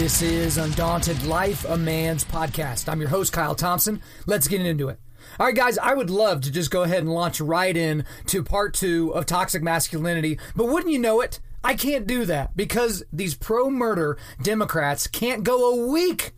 This is Undaunted Life, a Man's Podcast. I'm your host, Kyle Thompson. Let's get into it. All right, guys, I would love to just go ahead and launch right in to part two of Toxic Masculinity, but wouldn't you know it? I can't do that because these pro murder Democrats can't go a week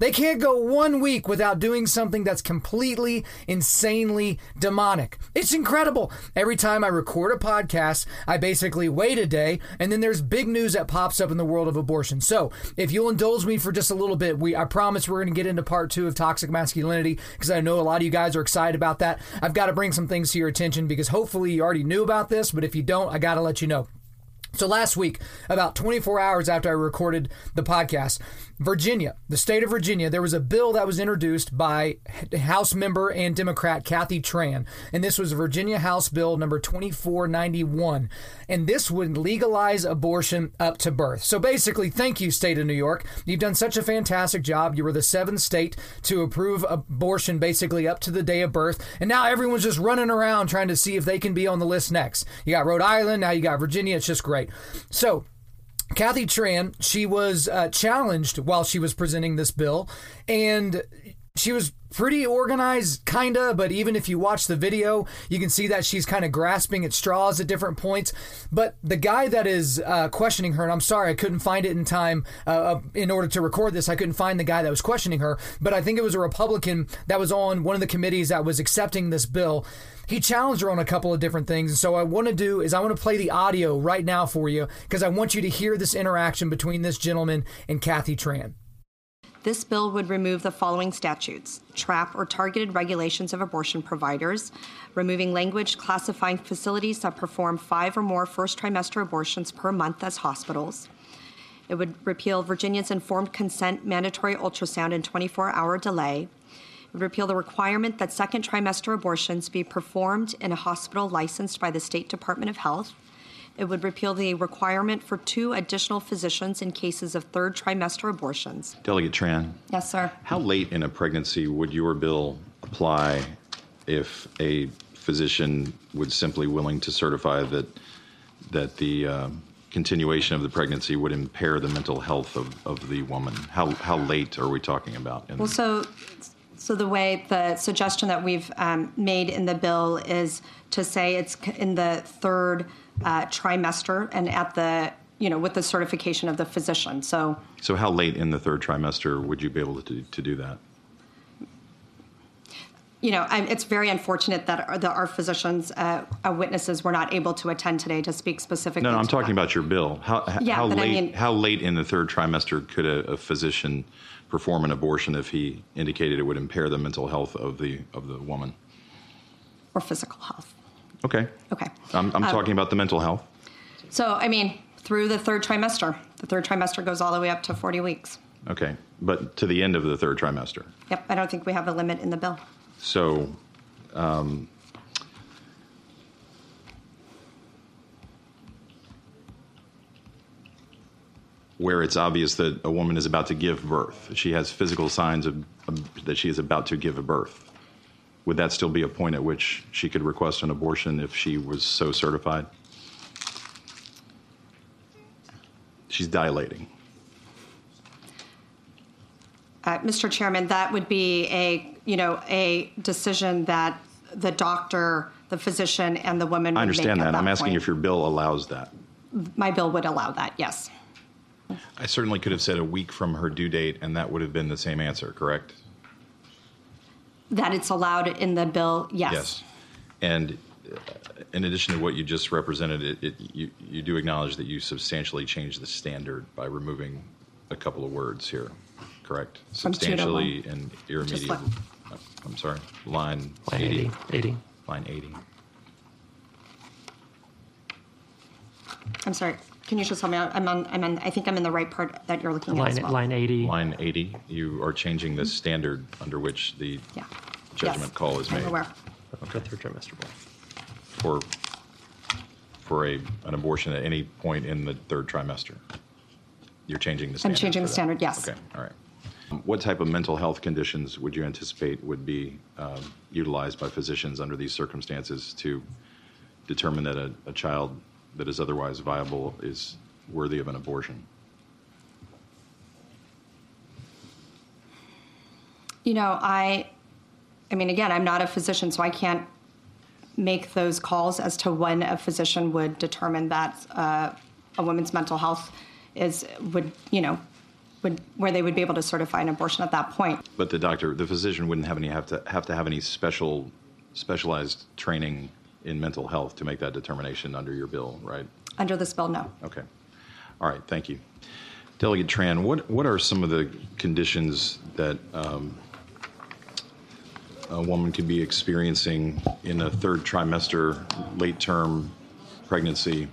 they can't go one week without doing something that's completely, insanely demonic. It's incredible. Every time I record a podcast, I basically wait a day, and then there's big news that pops up in the world of abortion. So, if you'll indulge me for just a little bit, we I promise we're going to get into part two of toxic masculinity because I know a lot of you guys are excited about that. I've got to bring some things to your attention because hopefully you already knew about this, but if you don't, I got to let you know. So last week, about 24 hours after I recorded the podcast, Virginia, the state of Virginia, there was a bill that was introduced by House member and Democrat Kathy Tran, and this was Virginia House Bill number 2491, and this would legalize abortion up to birth. So basically, thank you, state of New York. You've done such a fantastic job. You were the seventh state to approve abortion basically up to the day of birth, and now everyone's just running around trying to see if they can be on the list next. You got Rhode Island, now you got Virginia. It's just great. So Kathy Tran, she was uh, challenged while she was presenting this bill, and she was pretty organized, kinda, but even if you watch the video, you can see that she's kind of grasping at straws at different points. But the guy that is uh, questioning her, and I'm sorry I couldn't find it in time uh, uh, in order to record this, I couldn't find the guy that was questioning her, but I think it was a Republican that was on one of the committees that was accepting this bill he challenged her on a couple of different things. And so I want to do is I want to play the audio right now for you because I want you to hear this interaction between this gentleman and Kathy Tran. This bill would remove the following statutes trap or targeted regulations of abortion providers, removing language classifying facilities that perform five or more first trimester abortions per month as hospitals. It would repeal Virginia's informed consent mandatory ultrasound and 24 hour delay, would repeal the requirement that second trimester abortions be performed in a hospital licensed by the State Department of Health. It would repeal the requirement for two additional physicians in cases of third trimester abortions. Delegate Tran. Yes, sir. How late in a pregnancy would your bill apply if a physician would simply willing to certify that that the uh, continuation of the pregnancy would impair the mental health of, of the woman? How, how late are we talking about? well, so so the way the suggestion that we've um, made in the bill is to say it's in the third uh, trimester and at the you know with the certification of the physician. So so how late in the third trimester would you be able to to do that? You know, I, it's very unfortunate that our, the, our physicians, uh, our witnesses, were not able to attend today to speak specifically. No, no I'm talking that. about your bill. How, yeah, how late? I mean, how late in the third trimester could a, a physician perform an abortion if he indicated it would impair the mental health of the of the woman or physical health. Okay. Okay. I'm, I'm um, talking about the mental health. So, I mean, through the third trimester, the third trimester goes all the way up to 40 weeks. Okay, but to the end of the third trimester. Yep. I don't think we have a limit in the bill. So. Um, where it's obvious that a woman is about to give birth. She has physical signs of, of, that she is about to give a birth. Would that still be a point at which she could request an abortion if she was so certified? She's dilating. Uh, Mr. Chairman, that would be a you know a decision that the doctor, the physician, and the woman. I understand that. that. I'm asking point. if your bill allows that. My bill would allow that. Yes. I certainly could have said a week from her due date, and that would have been the same answer, correct? That it's allowed in the bill, yes. Yes. And uh, in addition to what you just represented, it, it, you, you do acknowledge that you substantially changed the standard by removing a couple of words here, correct? From substantially and irremediably. Like, uh, I'm sorry, line, line 80. 80. 80. Line 80. I'm sorry. Can you just tell me? I'm on. I'm on. I think I'm in the right part that you're looking line, at as well. Line 80. Line 80. You are changing the standard under which the yeah. judgment yes. call is made. I'm aware. Okay, third trimester For for a an abortion at any point in the third trimester. You're changing the standard. I'm changing the that. standard. Yes. Okay. All right. What type of mental health conditions would you anticipate would be um, utilized by physicians under these circumstances to determine that a, a child that is otherwise viable is worthy of an abortion? You know, I, I mean, again, I'm not a physician, so I can't make those calls as to when a physician would determine that uh, a woman's mental health is would you know would where they would be able to certify an abortion at that point. But the doctor, the physician, wouldn't have any have to have to have any special specialized training in mental health to make that determination under your bill, right? Under this bill, no. Okay. All right. Thank you, Delegate Tran. What what are some of the conditions that um, a woman could be experiencing in a third trimester, late term pregnancy,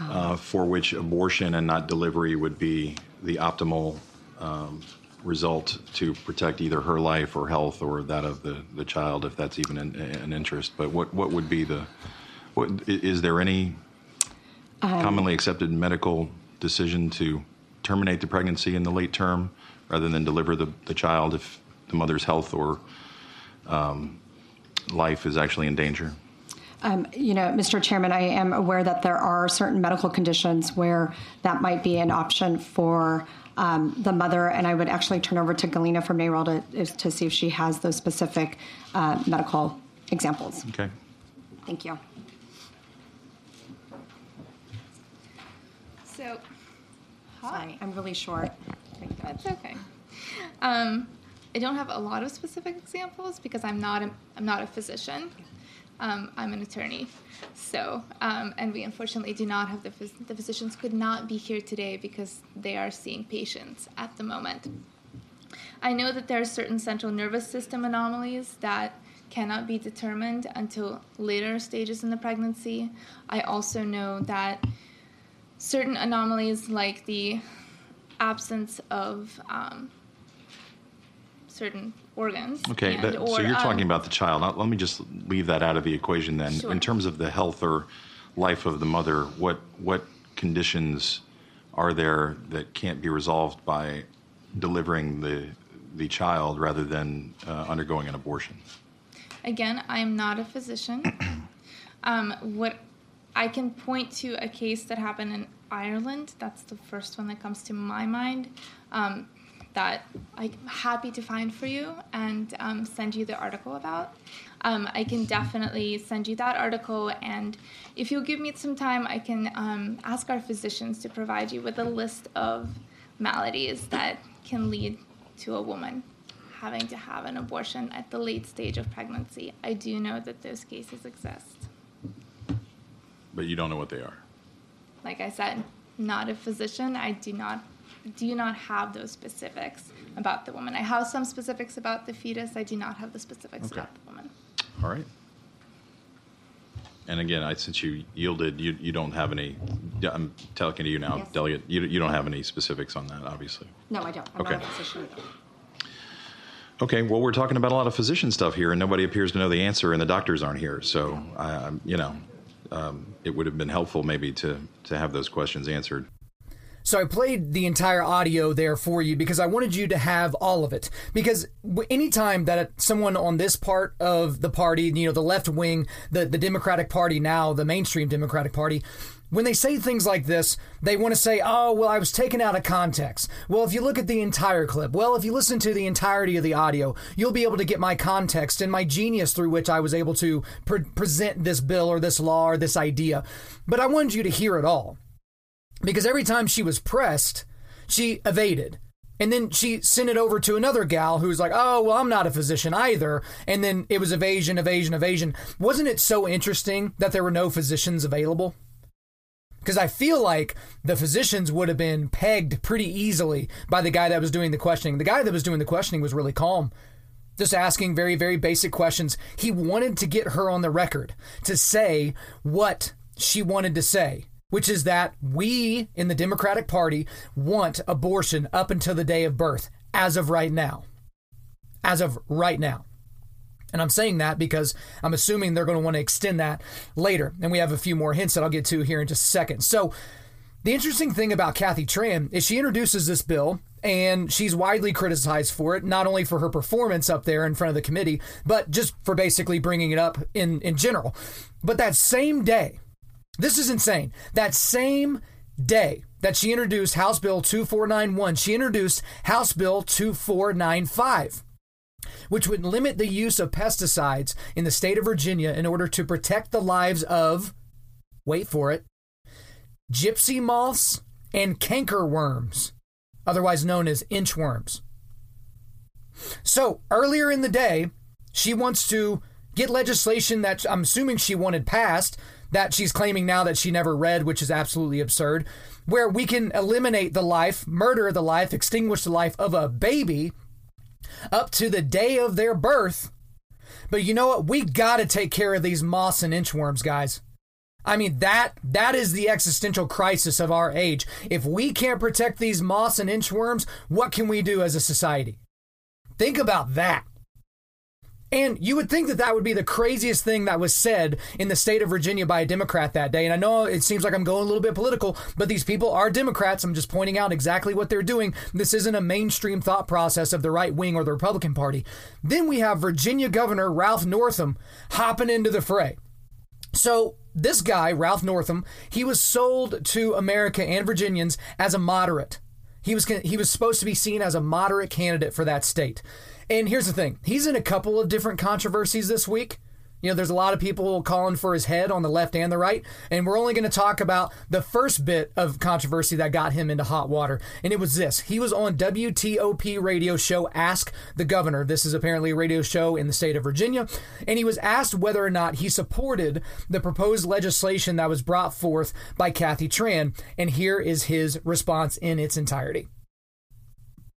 uh, for which abortion and not delivery would be the optimal um, result to protect either her life or health or that of the, the child, if that's even an, an interest. But what, what would be the, what, is there any commonly accepted medical decision to terminate the pregnancy in the late term rather than deliver the, the child if the mother's health or um, life is actually in danger? Um, you know, Mr. Chairman, I am aware that there are certain medical conditions where that might be an option for um, the mother, and I would actually turn over to Galina from NARAL to, to see if she has those specific uh, medical examples. Okay. Thank you. So, Sorry, I'm really short. that's okay. Um, I don't have a lot of specific examples because I'm not a, I'm not a physician. Um, I'm an attorney. So, um, and we unfortunately do not have the, phys- the physicians could not be here today because they are seeing patients at the moment. I know that there are certain central nervous system anomalies that cannot be determined until later stages in the pregnancy. I also know that certain anomalies like the absence of um, certain organs. Okay, and- that, so you're talking um, about the child. Now, let me just leave that out of the equation then. Sure. In terms of the health or life of the mother, what what conditions are there that can't be resolved by delivering the the child rather than uh, undergoing an abortion? Again, I am not a physician. um, what I can point to a case that happened in Ireland. That's the first one that comes to my mind. Um, that I'm happy to find for you and um, send you the article about. Um, I can definitely send you that article, and if you'll give me some time, I can um, ask our physicians to provide you with a list of maladies that can lead to a woman having to have an abortion at the late stage of pregnancy. I do know that those cases exist. But you don't know what they are. Like I said, not a physician. I do not do not have those specifics about the woman. I have some specifics about the fetus. I do not have the specifics Okay. about the woman. All right. And again, I, since you yielded, you, you don't have any. I'm talking to you now, Yes. delegate. You, you don't have any specifics on that, obviously. No, I don't. I'm Okay. not a physician. Okay, well, we're talking about a lot of physician stuff here, and nobody appears to know the answer, and the doctors aren't here. So, I, you know, um, it would have been helpful maybe to to have those questions answered. So I played the entire audio there for you because I wanted you to have all of it. Because anytime that someone on this part of the party, you know, the left wing, the, the Democratic Party now, the mainstream Democratic Party, when they say things like this, they want to say, oh, well, I was taken out of context. Well, if you look at the entire clip, well, if you listen to the entirety of the audio, you'll be able to get my context and my genius through which I was able to pre- present this bill or this law or this idea. But I wanted you to hear it all because every time she was pressed, she evaded. And then she sent it over to another gal who was like, oh, well, I'm not a physician either. And then it was evasion, evasion, evasion. Wasn't it so interesting that there were no physicians available? Because I feel like the physicians would have been pegged pretty easily by the guy that was doing the questioning. The guy that was doing the questioning was really calm, just asking very, very basic questions. He wanted to get her on the record to say what she wanted to say which is that we in the Democratic Party want abortion up until the day of birth, as of right now. As of right now. And I'm saying that because I'm assuming they're going to want to extend that later. And we have a few more hints that I'll get to here in just a second. So, the interesting thing about Kathy Tran is she introduces this bill and she's widely criticized for it, not only for her performance up there in front of the committee, but just for basically bringing it up in, in general. But that same day, this is insane. That same day that she introduced House Bill 2491, she introduced House Bill 2495. which would limit the use of pesticides in the state of Virginia in order to protect the lives of, wait for it, gypsy moths and canker worms, otherwise known as inchworms. So earlier in the day, she wants to get legislation that I'm assuming she wanted passed that she's claiming now that she never read, which is absolutely absurd, where we can eliminate the life, murder the life, extinguish the life of a baby up to the day of their birth. But you know what? We got to take care of these moths and inchworms, guys. I mean that that is the existential crisis of our age. If we can't protect these moths and inchworms, what can we do as a society? Think about that. And you would think that that would be the craziest thing that was said in the state of Virginia by a Democrat that day. And I know it seems like I'm going a little bit political, but these people are Democrats. I'm just pointing out exactly what they're doing. This isn't a mainstream thought process of the right wing or the Republican Party. Then we have Virginia Governor Ralph Northam hopping into the fray. So, this guy, Ralph Northam, he was sold to America and Virginians as a moderate. He was he was supposed to be seen as a moderate candidate for that state. And here's the thing he's in a couple of different controversies this week. You know, there's a lot of people calling for his head on the left and the right. And we're only going to talk about the first bit of controversy that got him into hot water. And it was this he was on WTOP radio show Ask the Governor. This is apparently a radio show in the state of Virginia. And he was asked whether or not he supported the proposed legislation that was brought forth by Kathy Tran. And here is his response in its entirety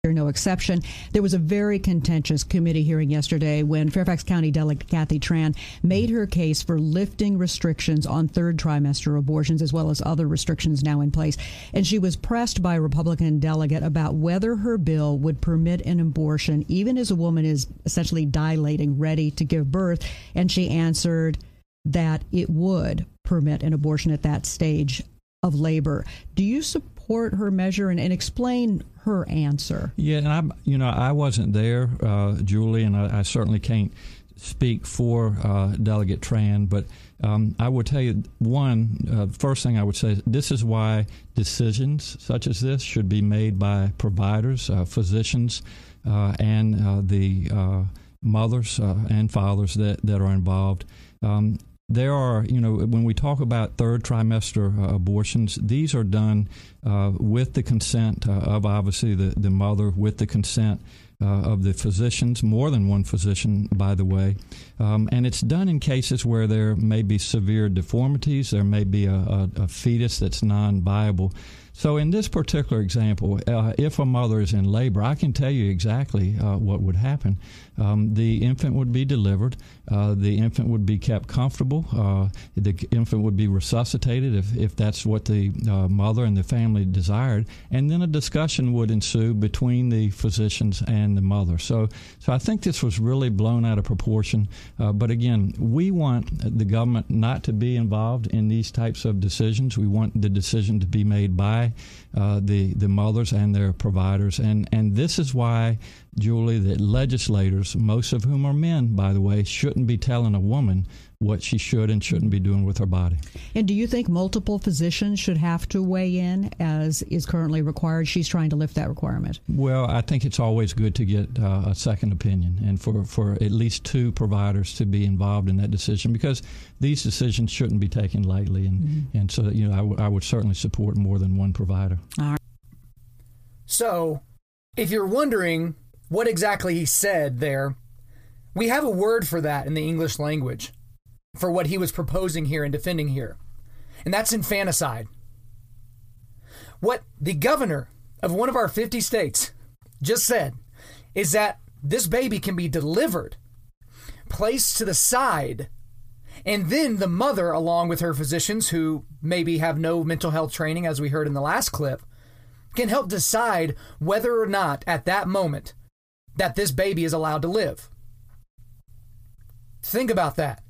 no exception. There was a very contentious committee hearing yesterday when Fairfax County Delegate Kathy Tran made her case for lifting restrictions on third trimester abortions as well as other restrictions now in place. And she was pressed by a Republican delegate about whether her bill would permit an abortion even as a woman is essentially dilating, ready to give birth. And she answered that it would permit an abortion at that stage of labor. Do you support her measure and, and explain her answer? Yeah, and I, you know, I wasn't there, uh, Julie, and I, I, certainly can't speak for uh, Delegate Tran, but um, I would tell you one uh, first thing I would say this is why decisions such as this should be made by providers, uh, physicians, uh, and uh, the mothers and fathers that, that are involved. Um, there are, you know, when we talk about third trimester uh, abortions, these are done uh, with the consent uh, of obviously the, the mother, with the consent uh, of the physicians, more than one physician, by the way. Um, and it's done in cases where there may be severe deformities, there may be a, a, a fetus that's non viable. So, in this particular example, uh, if a mother is in labor, I can tell you exactly uh, what would happen. Um, the infant would be delivered, uh, the infant would be kept comfortable, uh, the infant would be resuscitated if, if that's what the uh, mother and the family desired, and then a discussion would ensue between the physicians and the mother. So, so I think this was really blown out of proportion. Uh, but again, we want the government not to be involved in these types of decisions. We want the decision to be made by by uh, the the mothers and their providers, and and this is why, Julie, that legislators, most of whom are men, by the way, shouldn't be telling a woman what she should and shouldn't be doing with her body. And do you think multiple physicians should have to weigh in as is currently required? She's trying to lift that requirement. Well, I think it's always good to get uh, a second opinion and for, for at least two providers to be involved in that decision because these decisions shouldn't be taken lightly. And, mm-hmm. and so, you know, I, w- I would certainly support more than one provider. All right. So, if you're wondering what exactly he said there, we have a word for that in the English language for what he was proposing here and defending here, and that's infanticide. What the governor of one of our 50 states just said is that this baby can be delivered, placed to the side, and then the mother, along with her physicians who maybe have no mental health training, as we heard in the last clip, can help decide whether or not at that moment that this baby is allowed to live. Think about that.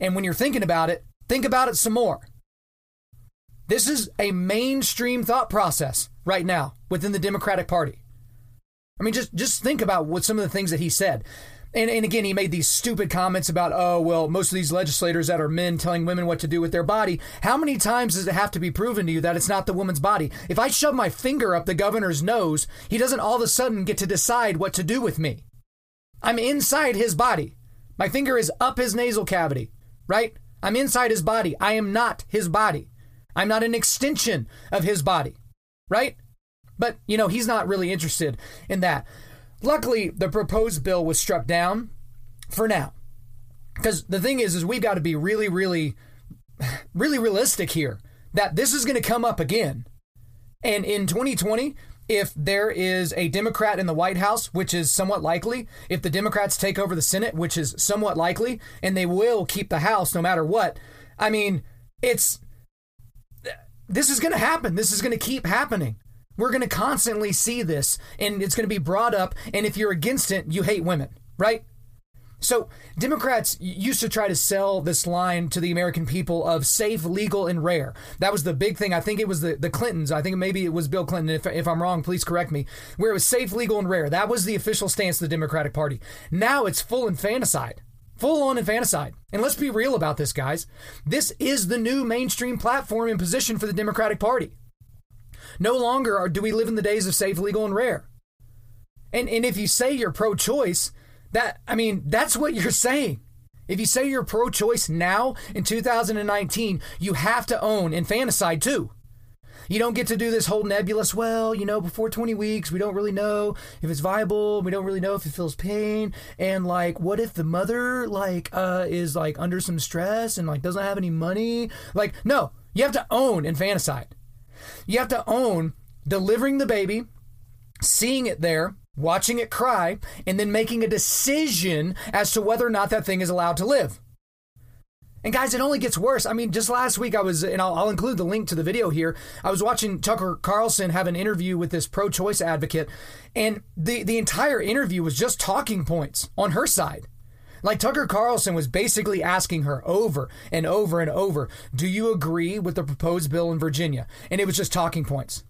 And when you're thinking about it, think about it some more. This is a mainstream thought process right now within the Democratic Party. I mean, just just think about what some of the things that he said. And, and again, he made these stupid comments about, oh, well, most of these legislators that are men telling women what to do with their body. How many times does it have to be proven to you that it's not the woman's body? If I shove my finger up the governor's nose, he doesn't all of a sudden get to decide what to do with me. I'm inside his body. My finger is up his nasal cavity, right? I'm inside his body. I am not his body. I'm not an extension of his body, right? But, you know, he's not really interested in that. Luckily, the proposed bill was struck down for now. Because the thing is, is we've got to be really, really, really realistic here that this is going to come up again. And in 2020, if there is a Democrat in the White House, which is somewhat likely, if the Democrats take over the Senate, which is somewhat likely, and they will keep the House no matter what, I mean, it's this is going to happen. This is going to keep happening. We're going to constantly see this, and it's going to be brought up. And if you're against it, you hate women, right? So, Democrats used to try to sell this line to the American people of safe, legal, and rare. That was the big thing. I think it was the, the Clintons. I think maybe it was Bill Clinton. If, if I'm wrong, please correct me. Where it was safe, legal, and rare. That was the official stance of the Democratic Party. Now it's full infanticide. Full on infanticide. And let's be real about this, guys. This is the new mainstream platform and position for the Democratic Party. No longer are, do we live in the days of safe, legal, and rare. And, and if you say you're pro choice, that, I mean, that's what you're saying. If you say you're pro choice now in 2019, you have to own infanticide too. You don't get to do this whole nebulous, well, you know, before 20 weeks, we don't really know if it's viable. We don't really know if it feels pain. And like, what if the mother, like, uh, is like under some stress and like doesn't have any money? Like, no, you have to own infanticide. You have to own delivering the baby, seeing it there, watching it cry, and then making a decision as to whether or not that thing is allowed to live. And guys, it only gets worse. I mean, just last week I was, and I'll, I'll, include the link to the video here. I was watching Tucker Carlson have an interview with this pro-choice advocate, and the the entire interview was just talking points on her side. Like Tucker Carlson was basically asking her over and over and over, "Do you agree with the proposed bill in Virginia?" And it was just talking points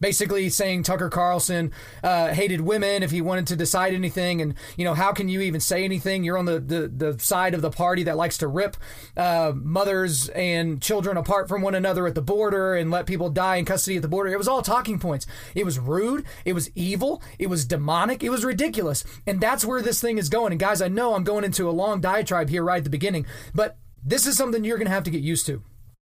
basically saying Tucker Carlson uh, hated women if he wanted to decide anything. And, you know, how can you even say anything? You're on the, the, the side of the party that likes to rip uh, mothers and children apart from one another at the border and let people die in custody at the border. It was all talking points. It was rude. It was evil. It was demonic. It was ridiculous. And that's where this thing is going. And guys, I know I'm going into a long diatribe here right at the beginning, but this is something you're going to have to get used to.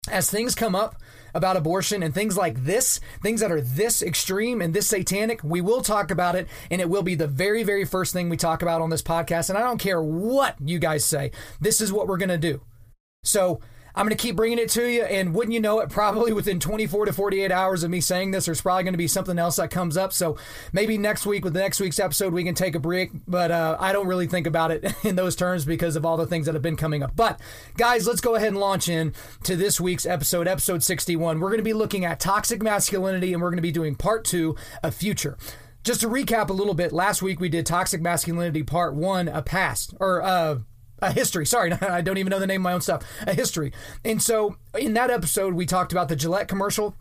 As things come up, about abortion and things like this, things that are this extreme and this satanic, we will talk about it and it will be the very, very first thing we talk about on this podcast. And I don't care what you guys say, this is what we're going to do. So, I'm going to keep bringing it to you. And wouldn't you know it, probably within 24 to 48 hours of me saying this, there's probably going to be something else that comes up. So maybe next week with the next week's episode, we can take a break. But uh, I don't really think about it in those terms because of all the things that have been coming up. But guys, let's go ahead and launch in to this week's episode, episode 61. We're going to be looking at toxic masculinity and we're going to be doing part two of future. Just to recap a little bit, last week we did toxic masculinity part one, a past or uh a history. Sorry, I don't even know the name of my own stuff. A history. And so in that episode, we talked about the Gillette commercial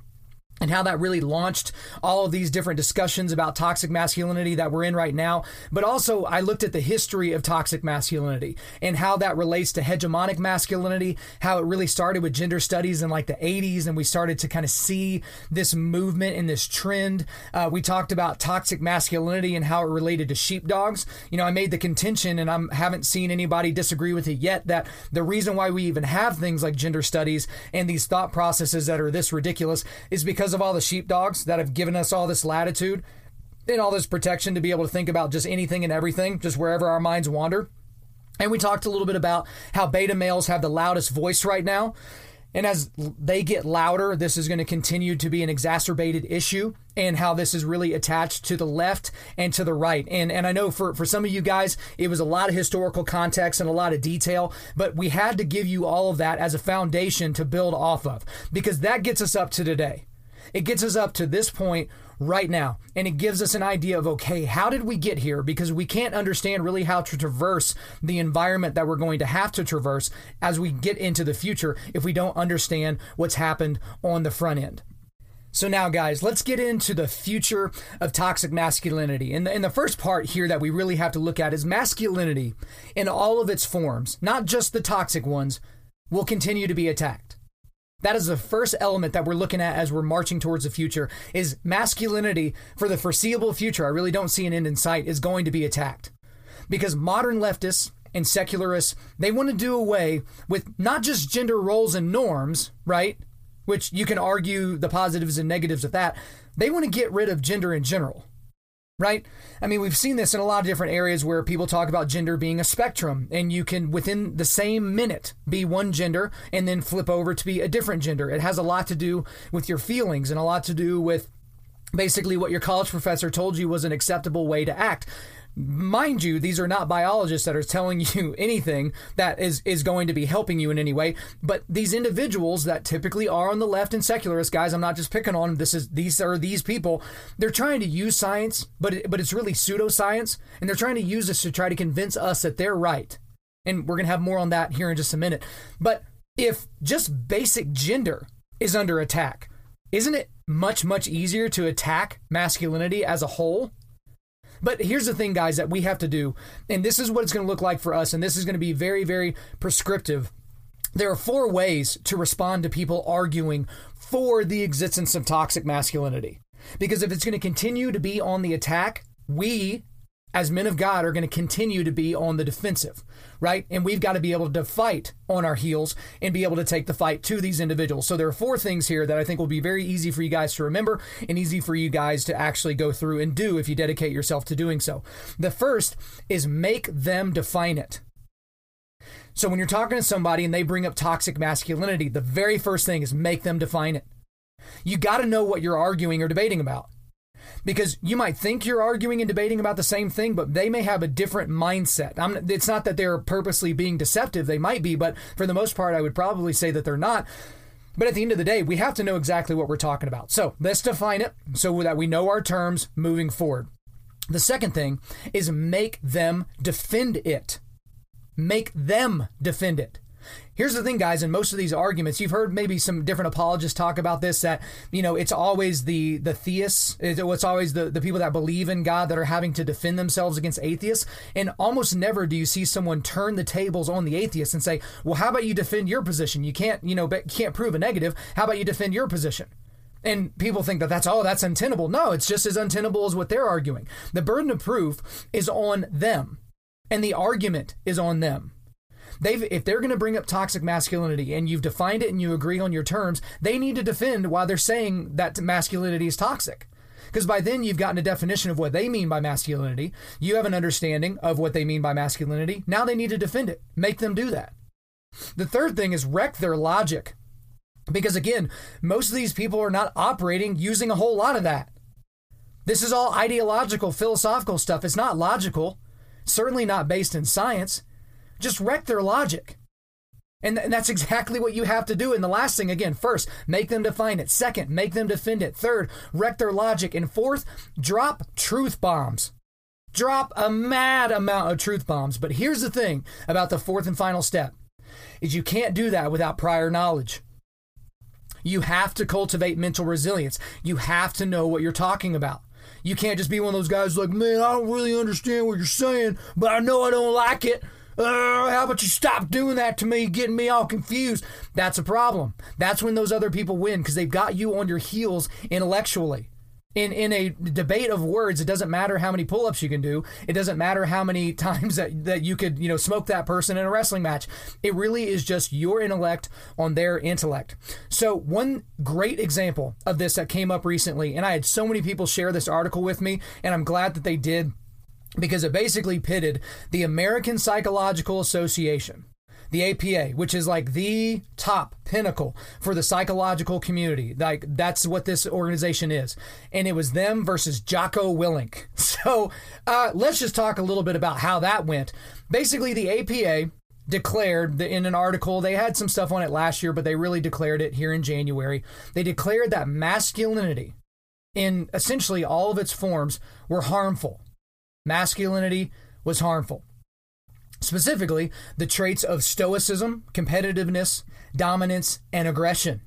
and how that really launched all of these different discussions about toxic masculinity that we're in right now. But also, I looked at the history of toxic masculinity and how that relates to hegemonic masculinity, how it really started with gender studies in like the 80s, and we started to kind of see this movement and this trend. Uh, we talked about toxic masculinity and how it related to sheepdogs. You know, I made the contention, and I haven't seen anybody disagree with it yet, that the reason why we even have things like gender studies and these thought processes that are this ridiculous is because because of all the sheepdogs that have given us all this latitude and all this protection to be able to think about just anything and everything, just wherever our minds wander. And we talked a little bit about how beta males have the loudest voice right now. And as they get louder, this is going to continue to be an exacerbated issue and how this is really attached to the left and to the right. And and I know for, for some of you guys, it was a lot of historical context and a lot of detail, but we had to give you all of that as a foundation to build off of because that gets us up to today. It gets us up to this point right now. And it gives us an idea of, okay, how did we get here? Because we can't understand really how to traverse the environment that we're going to have to traverse as we get into the future if we don't understand what's happened on the front end. So now, guys, let's get into the future of toxic masculinity. And the, and the first part here that we really have to look at is masculinity in all of its forms, not just the toxic ones, will continue to be attacked. That is the first element that we're looking at as we're marching towards the future is masculinity for the foreseeable future. I really don't see an end in sight is going to be attacked. because modern leftists and secularists, they want to do away with not just gender roles and norms, right? Which you can argue the positives and negatives of that. They want to get rid of gender in general right? I mean, we've seen this in a lot of different areas where people talk about gender being a spectrum, and you can, within the same minute, be one gender and then flip over to be a different gender. It has a lot to do with your feelings and a lot to do with basically what your college professor told you was an acceptable way to act mind you, these are not biologists that are telling you anything that is, is going to be helping you in any way. But these individuals that typically are on the left and secularist guys, I'm not just picking on. This is these are these people. They're trying to use science, but it, but it's really pseudoscience, and they're trying to use this to try to convince us that they're right. And we're gonna have more on that here in just a minute. But if just basic gender is under attack, isn't it much much easier to attack masculinity as a whole? But here's the thing, guys, that we have to do, and this is what it's going to look like for us, and this is going to be very, very prescriptive. There are four ways to respond to people arguing for the existence of toxic masculinity. Because if it's going to continue to be on the attack, we as men of God are going to continue to be on the defensive, right? And we've got to be able to fight on our heels and be able to take the fight to these individuals. So there are four things here that I think will be very easy for you guys to remember and easy for you guys to actually go through and do if you dedicate yourself to doing so. The first is make them define it. So when you're talking to somebody and they bring up toxic masculinity, the very first thing is make them define it. You got to know what you're arguing or debating about because you might think you're arguing and debating about the same thing, but they may have a different mindset. I'm, it's not that they're purposely being deceptive. They might be, but for the most part, I would probably say that they're not. But at the end of the day, we have to know exactly what we're talking about. So let's define it so that we know our terms moving forward. The second thing is make them defend it. Make them defend it. Here's the thing, guys, in most of these arguments, you've heard maybe some different apologists talk about this that, you know, it's always the the theists, it's always the, the people that believe in God that are having to defend themselves against atheists. And almost never do you see someone turn the tables on the atheists and say, well, how about you defend your position? You can't, you know, can't prove a negative. How about you defend your position? And people think that that's, oh, that's untenable. No, it's just as untenable as what they're arguing. The burden of proof is on them, and the argument is on them. They've if they're going to bring up toxic masculinity and you've defined it and you agree on your terms, they need to defend why they're saying that masculinity is toxic. Because by then you've gotten a definition of what they mean by masculinity. You have an understanding of what they mean by masculinity. Now they need to defend it. Make them do that. The third thing is wreck their logic. Because again, most of these people are not operating using a whole lot of that. This is all ideological, philosophical stuff. It's not logical, certainly not based in science just wreck their logic. And, th- and that's exactly what you have to do. And the last thing, again, first, make them define it. Second, make them defend it. Third, wreck their logic. And fourth, drop truth bombs. Drop a mad amount of truth bombs. But here's the thing about the fourth and final step is you can't do that without prior knowledge. You have to cultivate mental resilience. You have to know what you're talking about. You can't just be one of those guys like, man, I don't really understand what you're saying, but I know I don't like it Oh, how about you stop doing that to me, getting me all confused? That's a problem. That's when those other people win because they've got you on your heels intellectually. In, in a debate of words, it doesn't matter how many pull-ups you can do. It doesn't matter how many times that, that you could, you know, smoke that person in a wrestling match. It really is just your intellect on their intellect. So one great example of this that came up recently, and I had so many people share this article with me, and I'm glad that they did because it basically pitted the American Psychological Association, the APA, which is like the top pinnacle for the psychological community. Like that's what this organization is. And it was them versus Jocko Willink. So uh, let's just talk a little bit about how that went. Basically, the APA declared in an article, they had some stuff on it last year, but they really declared it here in January. They declared that masculinity in essentially all of its forms were harmful masculinity was harmful. Specifically, the traits of stoicism, competitiveness, dominance, and aggression.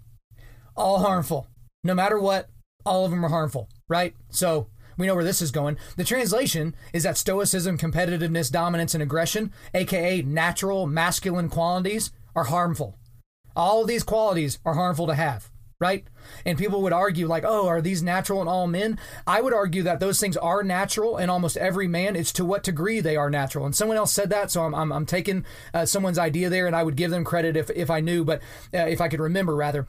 All harmful. No matter what, all of them are harmful, right? So we know where this is going. The translation is that stoicism, competitiveness, dominance, and aggression, aka natural masculine qualities, are harmful. All of these qualities are harmful to have. Right? And people would argue, like, oh, are these natural in all men? I would argue that those things are natural in almost every man. It's to what degree they are natural. And someone else said that, so I'm, I'm, I'm taking uh, someone's idea there, and I would give them credit if, if I knew, but uh, if I could remember, rather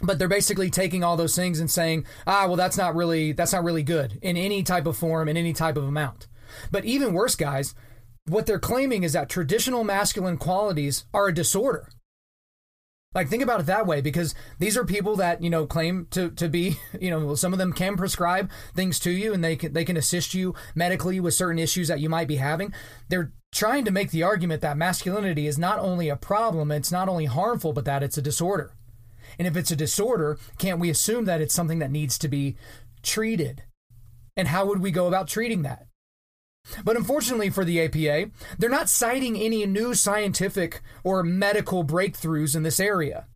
but they're basically taking all those things and saying ah well that's not really that's not really good in any type of form in any type of amount but even worse guys what they're claiming is that traditional masculine qualities are a disorder like think about it that way because these are people that you know claim to to be you know some of them can prescribe things to you and they can they can assist you medically with certain issues that you might be having. They're trying to make the argument that masculinity is not only a problem it's not only harmful but that it's a disorder. And if it's a disorder can't we assume that it's something that needs to be treated? And how would we go about treating that but unfortunately for the APA, they're not citing any new scientific or medical breakthroughs in this area.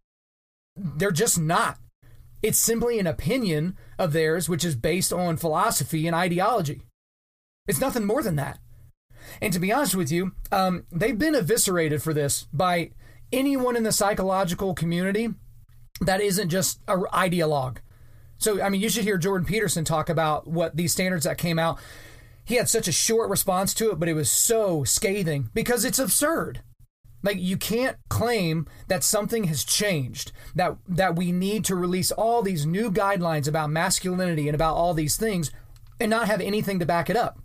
They're just not. It's simply an opinion of theirs, which is based on philosophy and ideology. It's nothing more than that. And to be honest with you, um, they've been eviscerated for this by anyone in the psychological community that isn't just an ideologue. So, I mean, you should hear Jordan Peterson talk about what these standards that came out he had such a short response to it, but it was so scathing because it's absurd. Like you can't claim that something has changed, that that we need to release all these new guidelines about masculinity and about all these things and not have anything to back it up.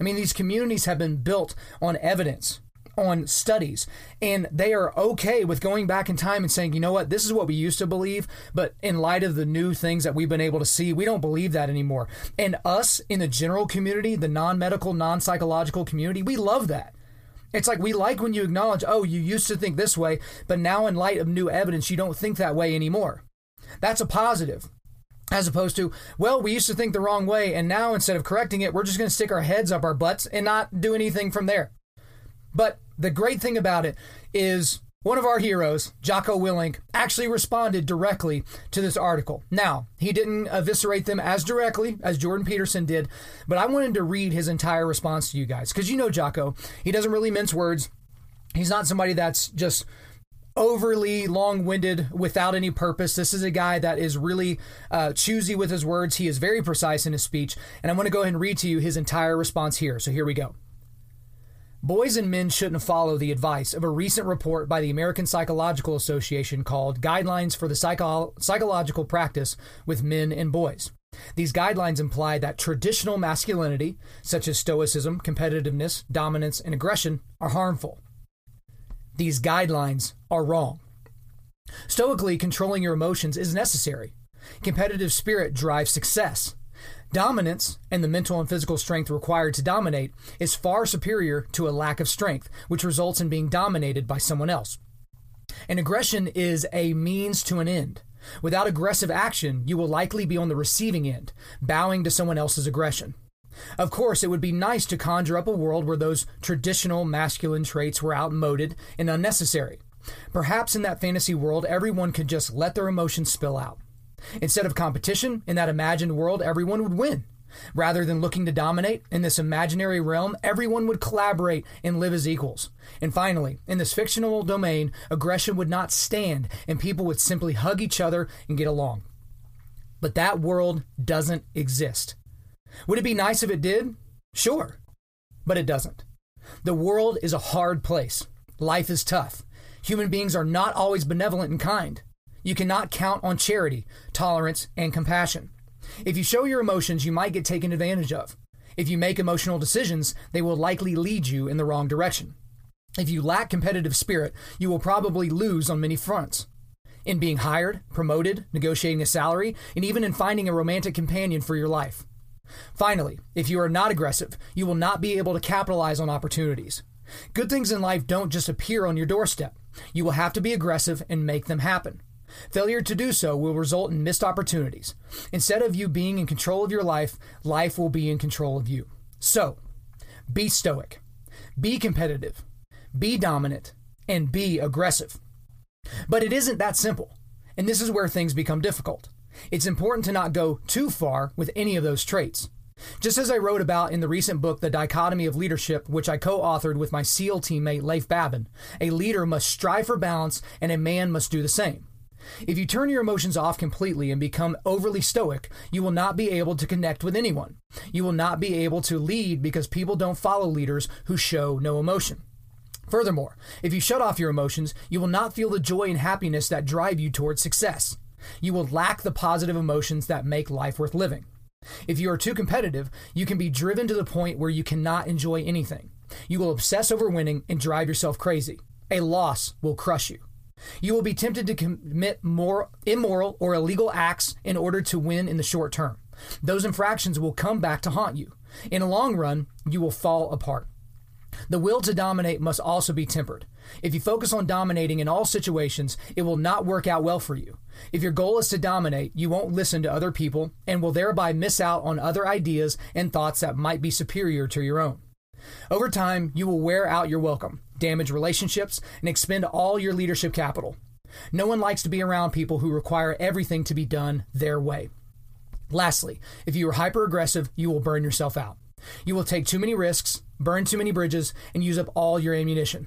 I mean, these communities have been built on evidence on studies and they are okay with going back in time and saying, you know what, this is what we used to believe, but in light of the new things that we've been able to see, we don't believe that anymore. And us in the general community, the non medical, non psychological community, we love that. It's like we like when you acknowledge, oh, you used to think this way, but now in light of new evidence, you don't think that way anymore. That's a positive. As opposed to, well, we used to think the wrong way, and now instead of correcting it, we're just going to stick our heads up our butts and not do anything from there. But the great thing about it is one of our heroes, Jocko Willink, actually responded directly to this article. Now, he didn't eviscerate them as directly as Jordan Peterson did, but I wanted to read his entire response to you guys because you know Jocko. He doesn't really mince words. He's not somebody that's just overly long winded without any purpose. This is a guy that is really uh, choosy with his words. He is very precise in his speech. And I'm going to go ahead and read to you his entire response here. So here we go. Boys and men shouldn't follow the advice of a recent report by the American Psychological Association called Guidelines for the Psycho- Psychological Practice with Men and Boys. These guidelines imply that traditional masculinity, such as stoicism, competitiveness, dominance, and aggression, are harmful. These guidelines are wrong. Stoically controlling your emotions is necessary. Competitive spirit drives success. Dominance and the mental and physical strength required to dominate is far superior to a lack of strength, which results in being dominated by someone else. And aggression is a means to an end. Without aggressive action, you will likely be on the receiving end, bowing to someone else's aggression. Of course, it would be nice to conjure up a world where those traditional masculine traits were outmoded and unnecessary. Perhaps in that fantasy world, everyone could just let their emotions spill out. Instead of competition, in that imagined world, everyone would win. Rather than looking to dominate in this imaginary realm, everyone would collaborate and live as equals. And finally, in this fictional domain, aggression would not stand and people would simply hug each other and get along. But that world doesn't exist. Would it be nice if it did? Sure. But it doesn't. The world is a hard place. Life is tough. Human beings are not always benevolent and kind. You cannot count on charity, tolerance, and compassion. If you show your emotions, you might get taken advantage of. If you make emotional decisions, they will likely lead you in the wrong direction. If you lack competitive spirit, you will probably lose on many fronts. In being hired, promoted, negotiating a salary, and even in finding a romantic companion for your life. Finally, if you are not aggressive, you will not be able to capitalize on opportunities. Good things in life don't just appear on your doorstep. You will have to be aggressive and make them happen. Failure to do so will result in missed opportunities. Instead of you being in control of your life, life will be in control of you. So, be stoic, be competitive, be dominant, and be aggressive. But it isn't that simple, and this is where things become difficult. It's important to not go too far with any of those traits. Just as I wrote about in the recent book, The Dichotomy of Leadership, which I co authored with my SEAL teammate Leif Babin, a leader must strive for balance and a man must do the same. If you turn your emotions off completely and become overly stoic, you will not be able to connect with anyone. You will not be able to lead because people don't follow leaders who show no emotion. Furthermore, if you shut off your emotions, you will not feel the joy and happiness that drive you towards success. You will lack the positive emotions that make life worth living. If you are too competitive, you can be driven to the point where you cannot enjoy anything. You will obsess over winning and drive yourself crazy. A loss will crush you. You will be tempted to commit more immoral or illegal acts in order to win in the short term. Those infractions will come back to haunt you. In the long run, you will fall apart. The will to dominate must also be tempered. If you focus on dominating in all situations, it will not work out well for you. If your goal is to dominate, you won't listen to other people and will thereby miss out on other ideas and thoughts that might be superior to your own. Over time, you will wear out your welcome, damage relationships, and expend all your leadership capital. No one likes to be around people who require everything to be done their way. Lastly, if you are hyper aggressive, you will burn yourself out. You will take too many risks, burn too many bridges, and use up all your ammunition.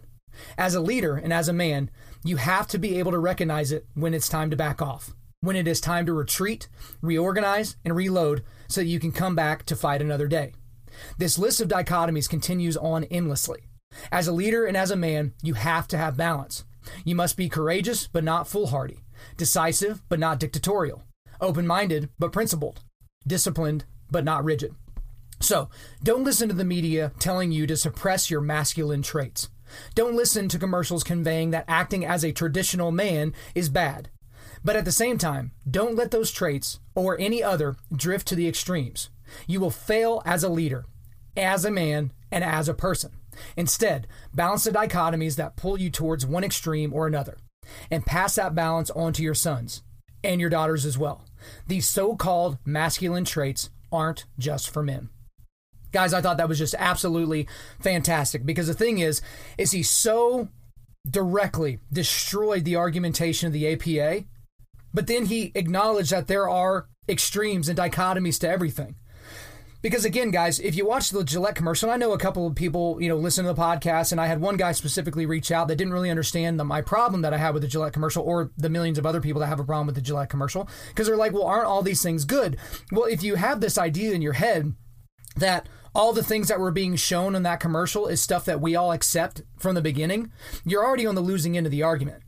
As a leader and as a man, you have to be able to recognize it when it's time to back off, when it is time to retreat, reorganize, and reload so that you can come back to fight another day. This list of dichotomies continues on endlessly. As a leader and as a man, you have to have balance. You must be courageous but not foolhardy, decisive but not dictatorial, open minded but principled, disciplined but not rigid. So, don't listen to the media telling you to suppress your masculine traits. Don't listen to commercials conveying that acting as a traditional man is bad. But at the same time, don't let those traits, or any other, drift to the extremes. You will fail as a leader, as a man, and as a person. Instead, balance the dichotomies that pull you towards one extreme or another, and pass that balance on to your sons and your daughters as well. These so called masculine traits aren't just for men. Guys, I thought that was just absolutely fantastic because the thing is, is he so directly destroyed the argumentation of the APA, but then he acknowledged that there are extremes and dichotomies to everything. Because again, guys, if you watch the Gillette commercial, I know a couple of people, you know, listen to the podcast, and I had one guy specifically reach out that didn't really understand the, my problem that I had with the Gillette commercial, or the millions of other people that have a problem with the Gillette commercial, because they're like, well, aren't all these things good? Well, if you have this idea in your head that all the things that were being shown in that commercial is stuff that we all accept from the beginning, you're already on the losing end of the argument.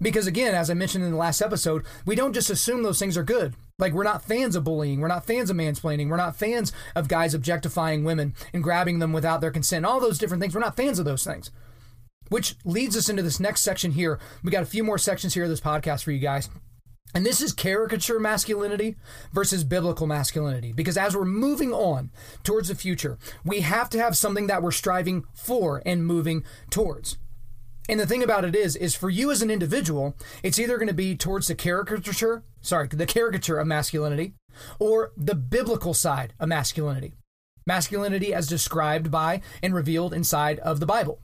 Because again, as I mentioned in the last episode, we don't just assume those things are good. Like, we're not fans of bullying. We're not fans of mansplaining. We're not fans of guys objectifying women and grabbing them without their consent. All those different things. We're not fans of those things. Which leads us into this next section here. We got a few more sections here of this podcast for you guys. And this is caricature masculinity versus biblical masculinity. Because as we're moving on towards the future, we have to have something that we're striving for and moving towards. And the thing about it is, is for you as an individual, it's either going to be towards the caricature, sorry, the caricature of masculinity, or the biblical side of masculinity. Masculinity as described by and revealed inside of the Bible.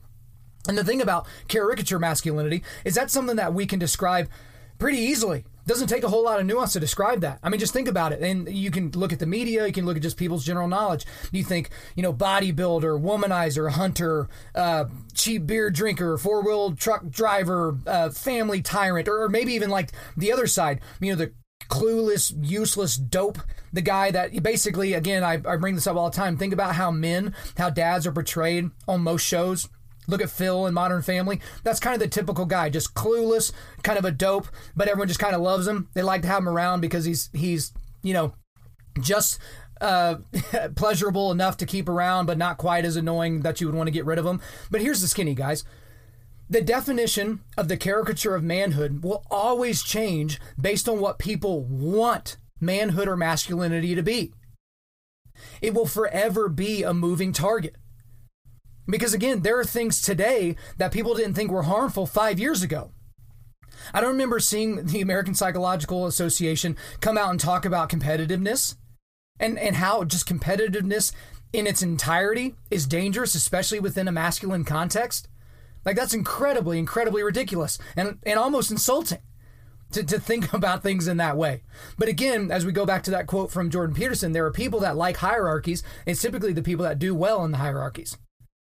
And the thing about caricature masculinity is that's something that we can describe pretty easily doesn't take a whole lot of nuance to describe that. I mean, just think about it. And you can look at the media, you can look at just people's general knowledge. You think, you know, bodybuilder, womanizer, hunter, uh, cheap beer drinker, four wheel truck driver, uh, family tyrant, or, maybe even like the other side, you know, the clueless, useless dope. The guy that basically, again, I, I bring this up all the time. Think about how men, how dads are portrayed on most shows Look at Phil in Modern Family. That's kind of the typical guy, just clueless, kind of a dope, but everyone just kind of loves him. They like to have him around because he's he's you know just uh, pleasurable enough to keep around, but not quite as annoying that you would want to get rid of him. But here's the skinny guys. The definition of the caricature of manhood will always change based on what people want manhood or masculinity to be. It will forever be a moving target. Because again, there are things today that people didn't think were harmful five years ago. I don't remember seeing the American Psychological Association come out and talk about competitiveness and, and how just competitiveness in its entirety is dangerous, especially within a masculine context. Like, that's incredibly, incredibly ridiculous and, and almost insulting to, to think about things in that way. But again, as we go back to that quote from Jordan Peterson, there are people that like hierarchies. It's typically the people that do well in the hierarchies.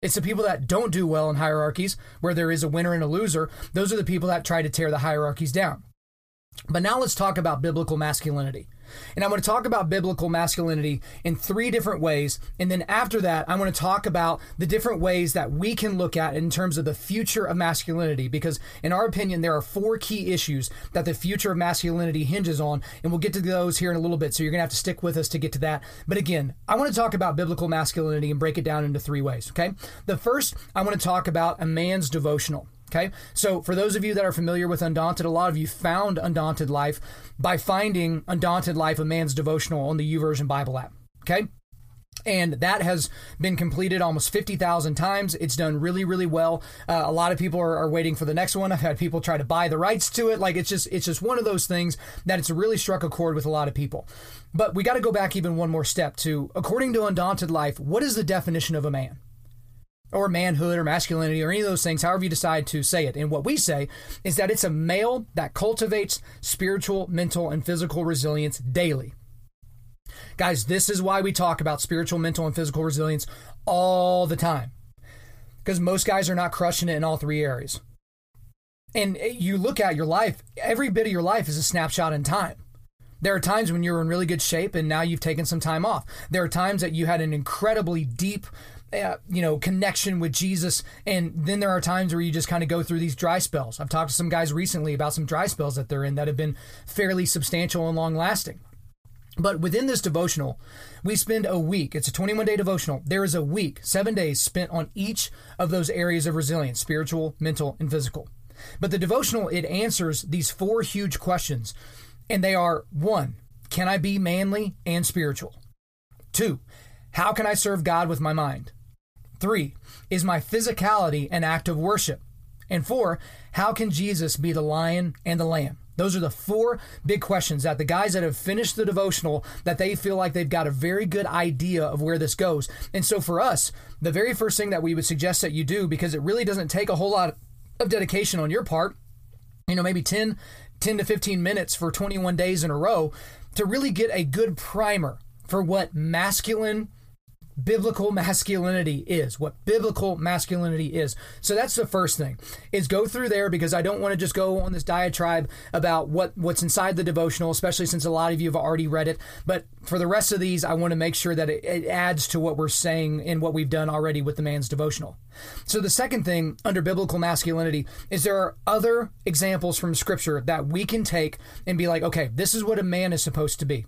It's the people that don't do well in hierarchies, where there is a winner and a loser. Those are the people that try to tear the hierarchies down. But now let's talk about biblical masculinity. And I'm going to talk about biblical masculinity in three different ways. And then after that, I'm going to talk about the different ways that we can look at in terms of the future of masculinity. Because, in our opinion, there are four key issues that the future of masculinity hinges on. And we'll get to those here in a little bit. So you're going to have to stick with us to get to that. But again, I want to talk about biblical masculinity and break it down into three ways. Okay. The first, I want to talk about a man's devotional. Okay, so for those of you that are familiar with Undaunted, a lot of you found Undaunted Life by finding Undaunted Life, a man's devotional on the YouVersion Bible app. Okay, and that has been completed almost 50,000 times. It's done really, really well. Uh, a lot of people are, are, waiting for the next one. I've had people try to buy the rights to it. Like it's just, it's just one of those things that it's really struck a chord with a lot of people. But we got to go back even one more step to, according to Undaunted Life, what is the definition of a man? Or manhood or masculinity or any of those things, however you decide to say it. And what we say is that it's a male that cultivates spiritual, mental, and physical resilience daily. Guys, this is why we talk about spiritual, mental, and physical resilience all the time. Because most guys are not crushing it in all three areas. And you look at your life, every bit of your life is a snapshot in time. There are times when you're in really good shape and now you've taken some time off. There are times that you had an incredibly deep uh, you know, connection with Jesus. And then there are times where you just kind of go through these dry spells. I've talked to some guys recently about some dry spells that they're in that have been fairly substantial and long lasting. But within this devotional, we spend a week. It's a 21 day devotional. There is a week, seven days spent on each of those areas of resilience spiritual, mental, and physical. But the devotional, it answers these four huge questions. And they are one, can I be manly and spiritual? Two, how can I serve God with my mind? Three, is my physicality an act of worship? And four, how can Jesus be the lion and the lamb? Those are the four big questions that the guys that have finished the devotional that they feel like they've got a very good idea of where this goes. And so for us, the very first thing that we would suggest that you do because it really doesn't take a whole lot of dedication on your part, you know, maybe 10 10 to 15 minutes for 21 days in a row to really get a good primer for what masculine biblical masculinity is, what biblical masculinity is. So that's the first thing. Is go through there because I don't want to just go on this diatribe about what what's inside the devotional, especially since a lot of you have already read it. But for the rest of these, I want to make sure that it, it adds to what we're saying and what we've done already with the man's devotional. So the second thing under biblical masculinity is there are other examples from scripture that we can take and be like, okay, this is what a man is supposed to be.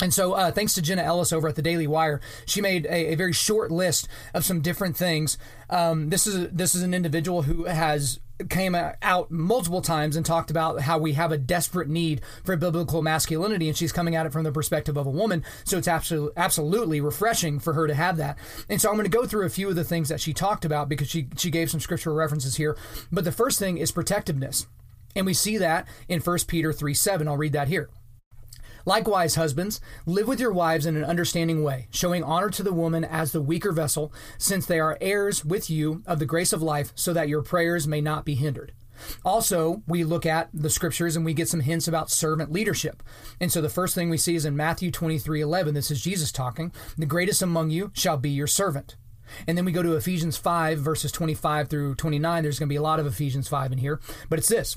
And so, uh, thanks to Jenna Ellis over at the Daily Wire, she made a, a very short list of some different things. Um, this is this is an individual who has came out multiple times and talked about how we have a desperate need for biblical masculinity, and she's coming at it from the perspective of a woman. So it's absolutely absolutely refreshing for her to have that. And so I'm going to go through a few of the things that she talked about because she she gave some scriptural references here. But the first thing is protectiveness, and we see that in 1 Peter three seven. I'll read that here. Likewise, husbands, live with your wives in an understanding way, showing honor to the woman as the weaker vessel, since they are heirs with you of the grace of life, so that your prayers may not be hindered. Also, we look at the scriptures and we get some hints about servant leadership. And so the first thing we see is in Matthew 23 11. This is Jesus talking. The greatest among you shall be your servant. And then we go to Ephesians 5, verses 25 through 29. There's going to be a lot of Ephesians 5 in here, but it's this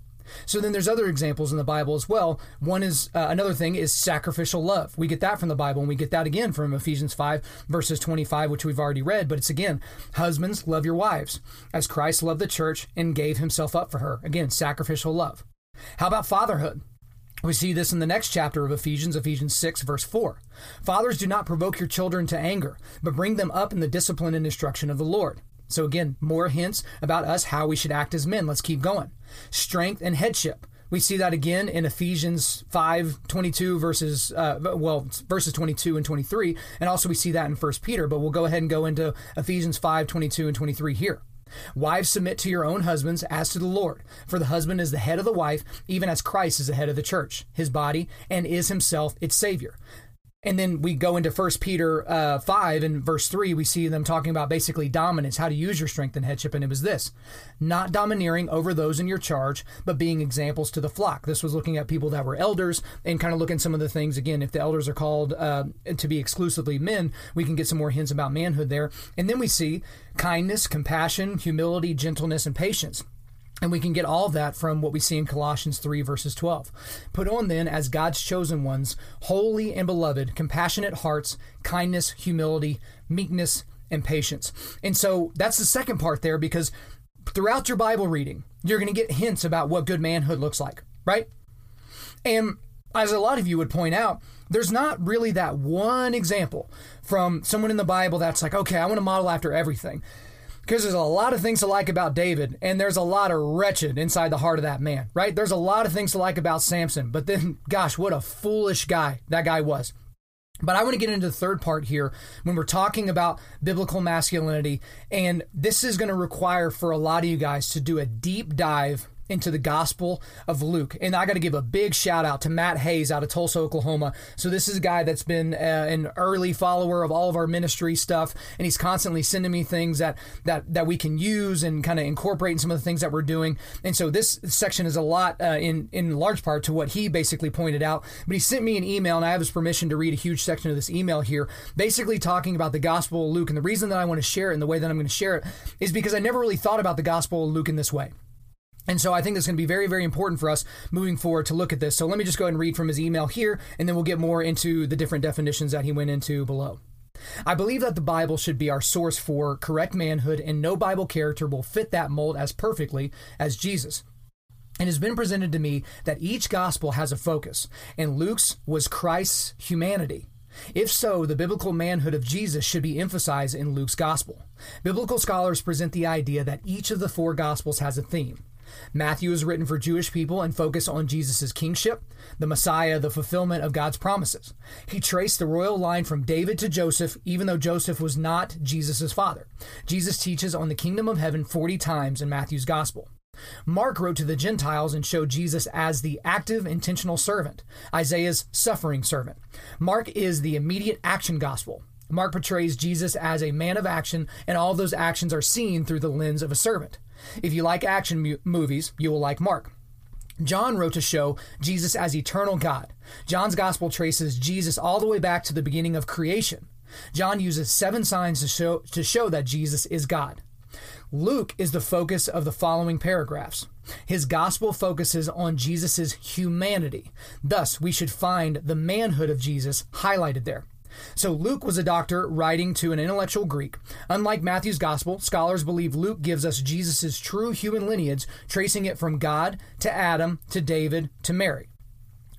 So then there's other examples in the Bible as well. One is uh, another thing is sacrificial love. We get that from the Bible and we get that again from Ephesians 5 verses 25 which we've already read, but it's again, husbands love your wives as Christ loved the church and gave himself up for her. Again, sacrificial love. How about fatherhood? We see this in the next chapter of Ephesians, Ephesians 6, verse 4. Fathers, do not provoke your children to anger, but bring them up in the discipline and instruction of the Lord. So, again, more hints about us, how we should act as men. Let's keep going strength and headship. We see that again in Ephesians 5 22 verses, uh, well, verses 22 and 23. And also we see that in 1 Peter, but we'll go ahead and go into Ephesians 5 22 and 23 here. Wives, submit to your own husbands as to the Lord. For the husband is the head of the wife, even as Christ is the head of the church, his body, and is himself its Savior. And then we go into First Peter uh, five and verse three. We see them talking about basically dominance, how to use your strength and headship, and it was this: not domineering over those in your charge, but being examples to the flock. This was looking at people that were elders and kind of looking some of the things again. If the elders are called uh, to be exclusively men, we can get some more hints about manhood there. And then we see kindness, compassion, humility, gentleness, and patience. And we can get all that from what we see in Colossians 3, verses 12. Put on then, as God's chosen ones, holy and beloved, compassionate hearts, kindness, humility, meekness, and patience. And so that's the second part there because throughout your Bible reading, you're going to get hints about what good manhood looks like, right? And as a lot of you would point out, there's not really that one example from someone in the Bible that's like, okay, I want to model after everything because there's a lot of things to like about David, and there's a lot of wretched inside the heart of that man, right? There's a lot of things to like about Samson, but then, gosh, what a foolish guy that guy was. But I want to get into the third part here when we're talking about biblical masculinity. And this is going to require for a lot of you guys to do a deep dive into the Gospel of Luke. And I got to give a big shout out to Matt Hayes out of Tulsa, Oklahoma. So this is a guy that's been uh, an early follower of all of our ministry stuff, and he's constantly sending me things that that that we can use and kind of incorporate in some of the things that we're doing. And so this section is a lot uh, in in large part to what he basically pointed out. But he sent me an email, and I have his permission to read a huge section of this email here, basically talking about the Gospel of Luke. And the reason that I want to share it and the way that I'm going to share it is because I never really thought about the Gospel of Luke in this way. And so I think it's going to be very, very important for us moving forward to look at this. So let me just go ahead and read from his email here, and then we'll get more into the different definitions that he went into below. I believe that the Bible should be our source for correct manhood, and no Bible character will fit that mold as perfectly as Jesus. It has been presented to me that each gospel has a focus, and Luke's was Christ's humanity. If so, the biblical manhood of Jesus should be emphasized in Luke's gospel. Biblical scholars present the idea that each of the four gospels has a theme. Matthew is written for Jewish people and focus on Jesus' kingship, the Messiah, the fulfillment of God's promises. He traced the royal line from David to Joseph, even though Joseph was not Jesus' father. Jesus teaches on the kingdom of heaven 40 times in Matthew's gospel. Mark wrote to the Gentiles and showed Jesus as the active, intentional servant, Isaiah's suffering servant. Mark is the immediate action gospel. Mark portrays Jesus as a man of action, and all those actions are seen through the lens of a servant. If you like action mu- movies, you will like Mark. John wrote to show Jesus as eternal God. John's gospel traces Jesus all the way back to the beginning of creation. John uses seven signs to show, to show that Jesus is God. Luke is the focus of the following paragraphs. His gospel focuses on Jesus' humanity. Thus, we should find the manhood of Jesus highlighted there. So Luke was a doctor writing to an intellectual Greek. Unlike Matthew's gospel, scholars believe Luke gives us Jesus' true human lineage, tracing it from God to Adam to David to Mary.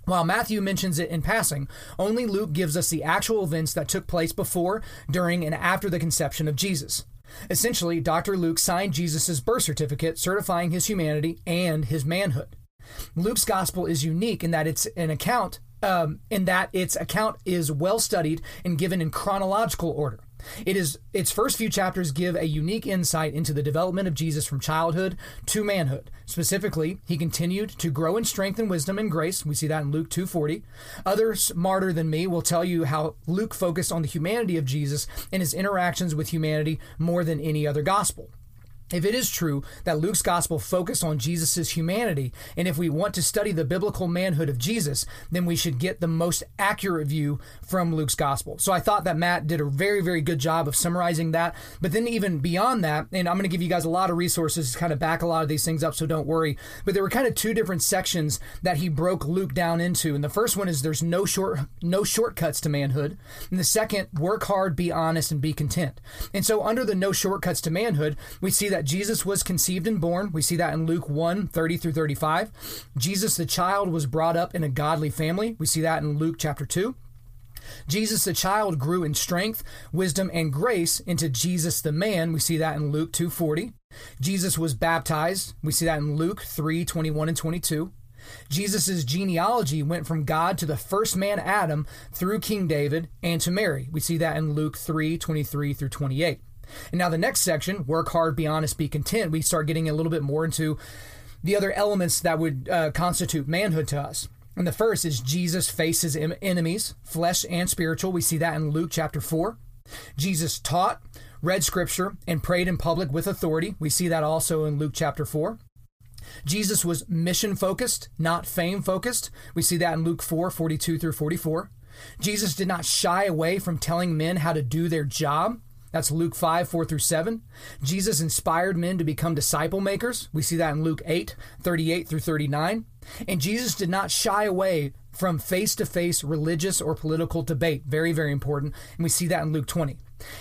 While Matthew mentions it in passing, only Luke gives us the actual events that took place before, during, and after the conception of Jesus. Essentially, Dr. Luke signed Jesus' birth certificate certifying his humanity and his manhood. Luke's gospel is unique in that it's an account um, in that its account is well studied and given in chronological order. It is its first few chapters give a unique insight into the development of Jesus from childhood to manhood. Specifically, he continued to grow in strength and wisdom and grace. We see that in Luke 2:40. Others smarter than me will tell you how Luke focused on the humanity of Jesus and his interactions with humanity more than any other gospel if it is true that Luke's gospel focused on Jesus' humanity, and if we want to study the biblical manhood of Jesus, then we should get the most accurate view from Luke's gospel. So I thought that Matt did a very, very good job of summarizing that. But then, even beyond that, and I'm going to give you guys a lot of resources to kind of back a lot of these things up, so don't worry. But there were kind of two different sections that he broke Luke down into. And the first one is there's no short, no shortcuts to manhood. And the second, work hard, be honest, and be content. And so, under the no shortcuts to manhood, we see that that Jesus was conceived and born. We see that in Luke 1 30 through 35. Jesus, the child, was brought up in a godly family. We see that in Luke chapter 2. Jesus the child grew in strength, wisdom, and grace into Jesus the man. We see that in Luke 2:40. Jesus was baptized. We see that in Luke 3:21 and 22. Jesus' genealogy went from God to the first man Adam through King David and to Mary. We see that in Luke 3:23 through 28. And now the next section, work hard, be honest, be content, we start getting a little bit more into the other elements that would uh, constitute manhood to us. And the first is Jesus faces em- enemies, flesh and spiritual. We see that in Luke chapter 4. Jesus taught, read scripture, and prayed in public with authority. We see that also in Luke chapter 4. Jesus was mission focused, not fame focused. We see that in Luke 4 42 through 44. Jesus did not shy away from telling men how to do their job. That's Luke 5, 4 through 7. Jesus inspired men to become disciple makers. We see that in Luke 8, 38 through 39. And Jesus did not shy away from face to face religious or political debate. Very, very important. And we see that in Luke 20.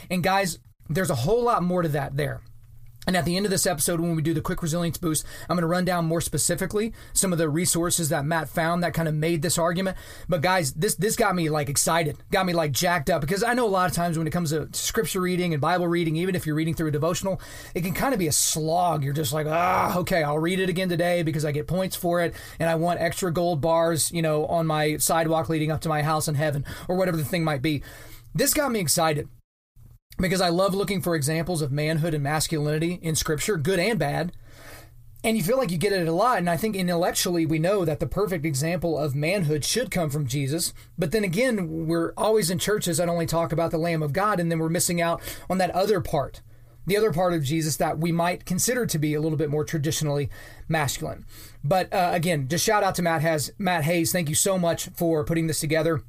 And guys, there's a whole lot more to that there. And at the end of this episode, when we do the quick resilience boost, I'm going to run down more specifically some of the resources that Matt found that kind of made this argument. But guys, this this got me like excited, got me like jacked up because I know a lot of times when it comes to scripture reading and Bible reading, even if you're reading through a devotional, it can kind of be a slog. You're just like, ah, okay, I'll read it again today because I get points for it, and I want extra gold bars, you know, on my sidewalk leading up to my house in heaven or whatever the thing might be. This got me excited because I love looking for examples of manhood and masculinity in scripture, good and bad. And you feel like you get it a lot. And I think intellectually, we know that the perfect example of manhood should come from Jesus. But then again, we're always in churches that only talk about the Lamb of God, and then we're missing out on that other part, the other part of Jesus that we might consider to be a little bit more traditionally masculine. But uh, again, just shout out to Matt has Matt Hayes. Thank you so much for putting this together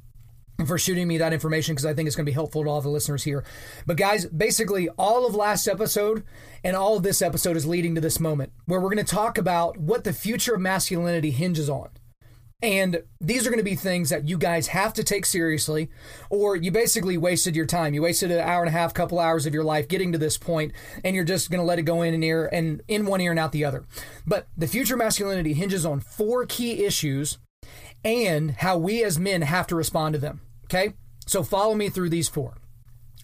for shooting me that information because I think it's going to be helpful to all the listeners here. But guys, basically, all of last episode and all of this episode is leading to this moment where we're going to talk about what the future of masculinity hinges on. And these are going to be things that you guys have to take seriously, or you basically wasted your time. You wasted an hour and a half, couple hours of your life getting to this point, and you're just going to let it go in an ear and in one ear and out the other. But the future masculinity hinges on four key issues and how we as men have to respond to them. Okay? So follow me through these four.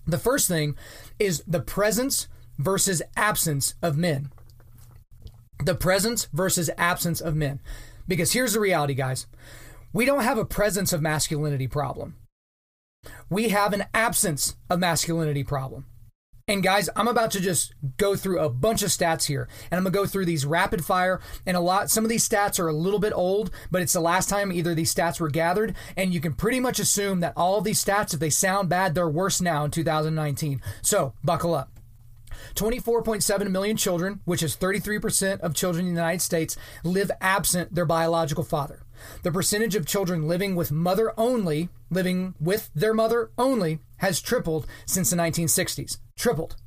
The first thing is the presence versus absence of men. The presence versus absence of men. Because here's the reality, guys we don't have a presence of masculinity problem, we have an absence of masculinity problem. And guys, I'm about to just go through a bunch of stats here, and I'm gonna go through these rapid fire. And a lot, some of these stats are a little bit old, but it's the last time either these stats were gathered, and you can pretty much assume that all of these stats, if they sound bad, they're worse now in 2019. So buckle up. 24.7 million children, which is 33% of children in the United States, live absent their biological father. The percentage of children living with mother only, living with their mother only, has tripled since the 1960s. Tripled.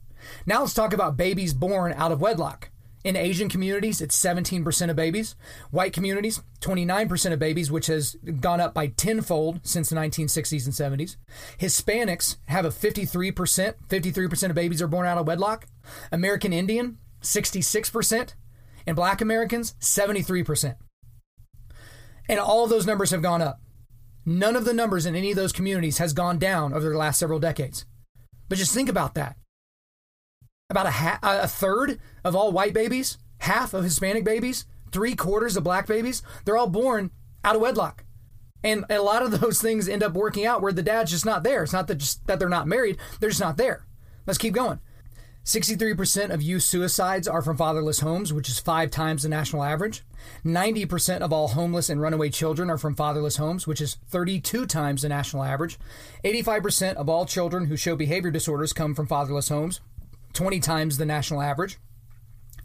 Now let's talk about babies born out of wedlock. In Asian communities, it's 17% of babies. White communities, 29% of babies, which has gone up by tenfold since the 1960s and 70s. Hispanics have a 53%. 53% of babies are born out of wedlock. American Indian, 66%. And black Americans, 73%. And all of those numbers have gone up. None of the numbers in any of those communities has gone down over the last several decades. But just think about that. About a, ha- a third of all white babies, half of Hispanic babies, three quarters of black babies, they're all born out of wedlock. And a lot of those things end up working out where the dad's just not there. It's not that just that they're not married, they're just not there. Let's keep going. 63% of youth suicides are from fatherless homes, which is five times the national average. 90% of all homeless and runaway children are from fatherless homes, which is 32 times the national average. 85% of all children who show behavior disorders come from fatherless homes, 20 times the national average.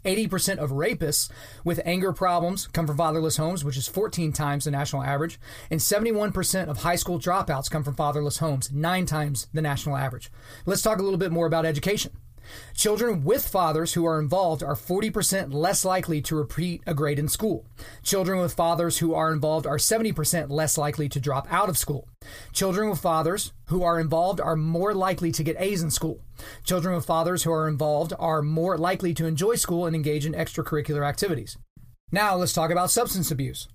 80% of rapists with anger problems come from fatherless homes, which is 14 times the national average. And 71% of high school dropouts come from fatherless homes, nine times the national average. Let's talk a little bit more about education. Children with fathers who are involved are 40% less likely to repeat a grade in school. Children with fathers who are involved are 70% less likely to drop out of school. Children with fathers who are involved are more likely to get A's in school. Children with fathers who are involved are more likely to enjoy school and engage in extracurricular activities. Now let's talk about substance abuse.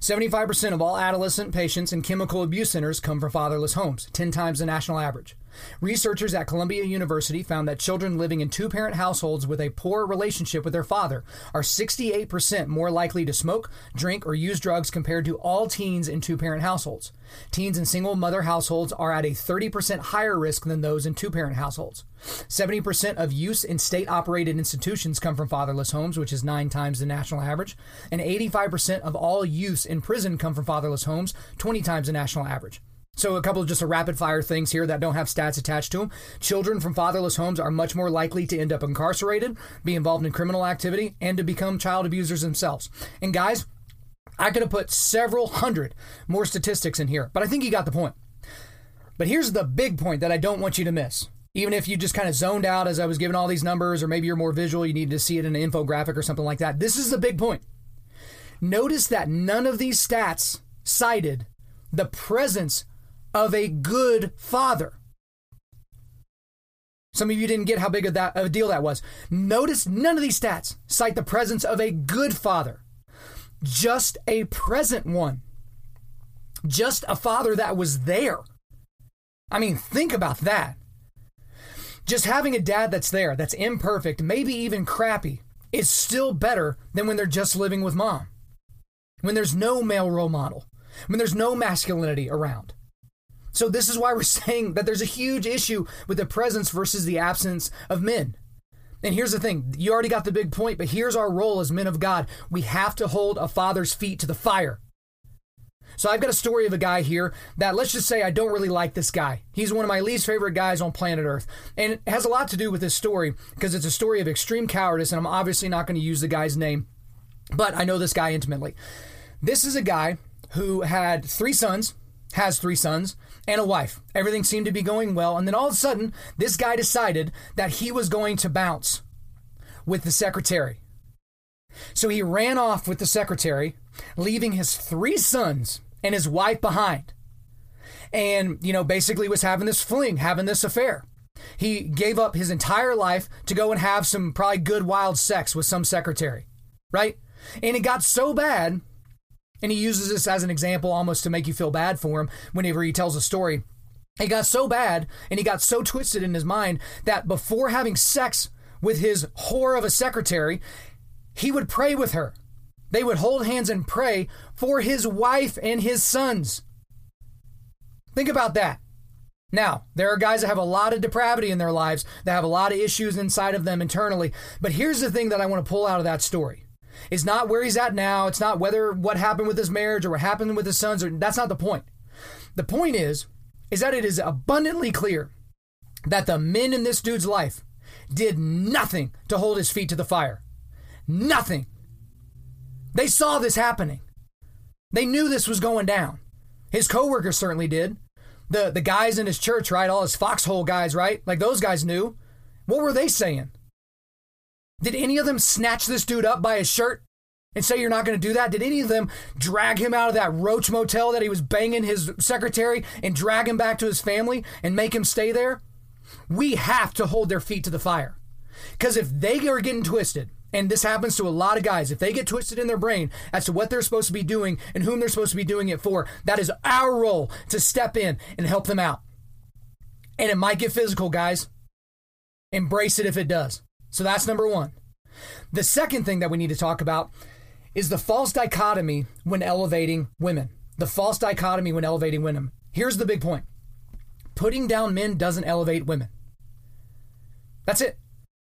75% of all adolescent patients in chemical abuse centers come from fatherless homes, 10 times the national average. Researchers at Columbia University found that children living in two parent households with a poor relationship with their father are 68% more likely to smoke, drink, or use drugs compared to all teens in two parent households. Teens in single mother households are at a 30% higher risk than those in two parent households. 70% of use in state operated institutions come from fatherless homes, which is nine times the national average. And 85% of all use in prison come from fatherless homes, 20 times the national average. So, a couple of just a rapid fire things here that don't have stats attached to them. Children from fatherless homes are much more likely to end up incarcerated, be involved in criminal activity, and to become child abusers themselves. And, guys, I could have put several hundred more statistics in here, but I think you got the point. But here's the big point that I don't want you to miss. Even if you just kind of zoned out as I was giving all these numbers, or maybe you're more visual, you need to see it in an infographic or something like that. This is the big point. Notice that none of these stats cited the presence of a good father. Some of you didn't get how big of that of a deal that was. Notice none of these stats cite the presence of a good father, just a present one, just a father that was there. I mean, think about that. Just having a dad that's there, that's imperfect, maybe even crappy, is still better than when they're just living with mom. When there's no male role model, when there's no masculinity around. So, this is why we're saying that there's a huge issue with the presence versus the absence of men. And here's the thing you already got the big point, but here's our role as men of God. We have to hold a father's feet to the fire. So, I've got a story of a guy here that let's just say I don't really like this guy. He's one of my least favorite guys on planet Earth. And it has a lot to do with this story because it's a story of extreme cowardice, and I'm obviously not going to use the guy's name, but I know this guy intimately. This is a guy who had three sons, has three sons, and a wife. Everything seemed to be going well. And then all of a sudden, this guy decided that he was going to bounce with the secretary. So he ran off with the secretary, leaving his three sons and his wife behind. And, you know, basically was having this fling, having this affair. He gave up his entire life to go and have some probably good wild sex with some secretary, right? And it got so bad and he uses this as an example almost to make you feel bad for him whenever he tells a story. It got so bad and he got so twisted in his mind that before having sex with his whore of a secretary, he would pray with her. They would hold hands and pray for his wife and his sons. Think about that. Now, there are guys that have a lot of depravity in their lives, that have a lot of issues inside of them internally. But here's the thing that I want to pull out of that story is not where he's at now. It's not whether what happened with his marriage or what happened with his sons. Or, that's not the point. The point is, is that it is abundantly clear that the men in this dude's life did nothing to hold his feet to the fire. Nothing. They saw this happening. They knew this was going down. His coworkers certainly did. The the guys in his church, right? All his foxhole guys, right? Like those guys knew. What were they saying? Did any of them snatch this dude up by his shirt and say you're not going to do that? Did any of them drag him out of that roach motel that he was banging his secretary and drag him back to his family and make him stay there? We have to hold their feet to the fire. Because if they are getting twisted, and this happens to a lot of guys, if they get twisted in their brain as to what they're supposed to be doing and whom they're supposed to be doing it for, that is our role to step in and help them out. And it might get physical, guys. Embrace it if it does. So that's number one. The second thing that we need to talk about is the false dichotomy when elevating women. The false dichotomy when elevating women. Here's the big point putting down men doesn't elevate women. That's it.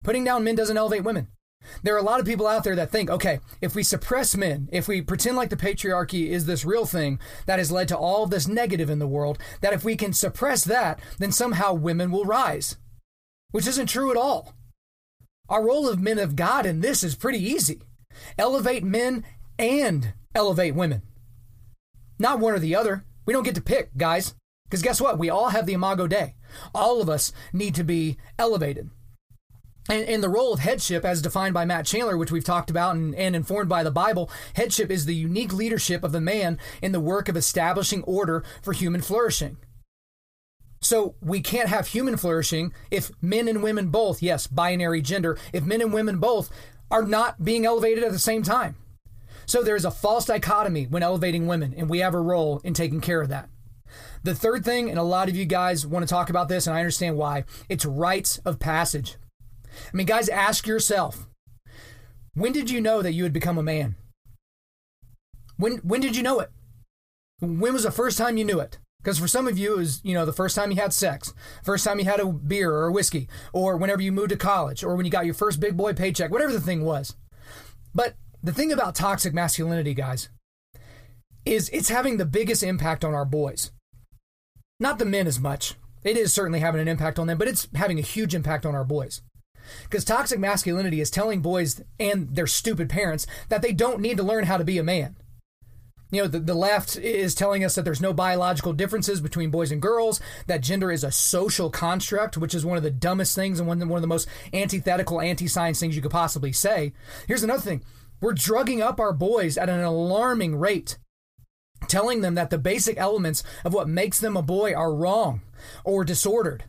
Putting down men doesn't elevate women. There are a lot of people out there that think, okay, if we suppress men, if we pretend like the patriarchy is this real thing that has led to all this negative in the world, that if we can suppress that, then somehow women will rise. Which isn't true at all. Our role of men of God in this is pretty easy elevate men and elevate women. Not one or the other. We don't get to pick, guys. Because guess what? We all have the imago Dei. All of us need to be elevated. And, and, the role of headship, as defined by Matt Chandler, which we've talked about and, and informed by the Bible, headship is the unique leadership of the man in the work of establishing order for human flourishing. So we can't have human flourishing if men and women both, yes, binary gender, if men and women both are not being elevated at the same time. So there's a false dichotomy when elevating women, and we have a role in taking care of that. The third thing, and a lot of you guys want to talk about this, and I understand why, it's rites of passage. I mean, guys, ask yourself when did you know that you had become a man? When, when did you know it? When was the first time you knew it? Because for some of you, it was, you know, the first time you had sex, first time you had a beer or a whiskey, or whenever you moved to college, or when you got your first big boy paycheck, whatever the thing was. But the thing about toxic masculinity, guys, is it's having the biggest impact on our boys. Not the men as much. It is certainly having an impact on them, but it's having a huge impact on our boys. Because toxic masculinity is telling boys and their stupid parents that they don't need to learn how to be a man. You know, the, the left is telling us that there's no biological differences between boys and girls, that gender is a social construct, which is one of the dumbest things and one, one of the most antithetical, anti science things you could possibly say. Here's another thing we're drugging up our boys at an alarming rate, telling them that the basic elements of what makes them a boy are wrong or disordered.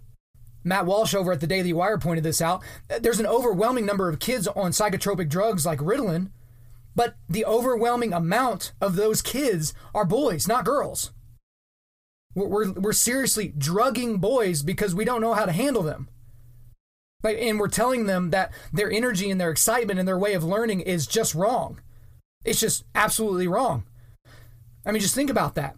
Matt Walsh over at the Daily Wire pointed this out. There's an overwhelming number of kids on psychotropic drugs like Ritalin but the overwhelming amount of those kids are boys, not girls. We're, we're, we're seriously drugging boys because we don't know how to handle them. Like, and we're telling them that their energy and their excitement and their way of learning is just wrong. It's just absolutely wrong. I mean, just think about that.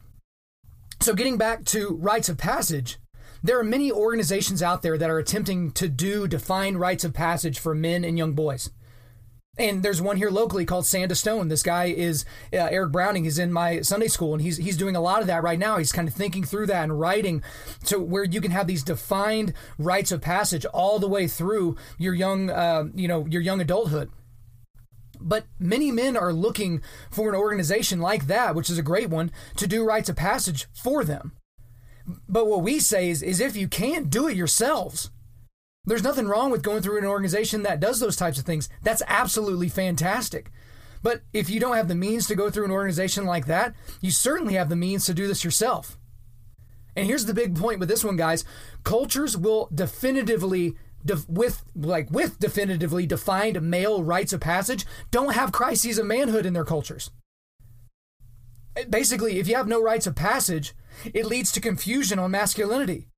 So, getting back to rites of passage, there are many organizations out there that are attempting to do defined rites of passage for men and young boys. And there's one here locally called Sand to Stone. This guy is uh, Eric Browning. He's in my Sunday school, and he's he's doing a lot of that right now. He's kind of thinking through that and writing to where you can have these defined rites of passage all the way through your young, uh, you know, your young adulthood. But many men are looking for an organization like that, which is a great one, to do rites of passage for them. But what we say is, is if you can't do it yourselves, there's nothing wrong with going through an organization that does those types of things. That's absolutely fantastic. But if you don't have the means to go through an organization like that, you certainly have the means to do this yourself. And here's the big point with this one, guys. Cultures will definitively with like with definitively defined male rites of passage don't have crises of manhood in their cultures. Basically, if you have no rites of passage, it leads to confusion on masculinity.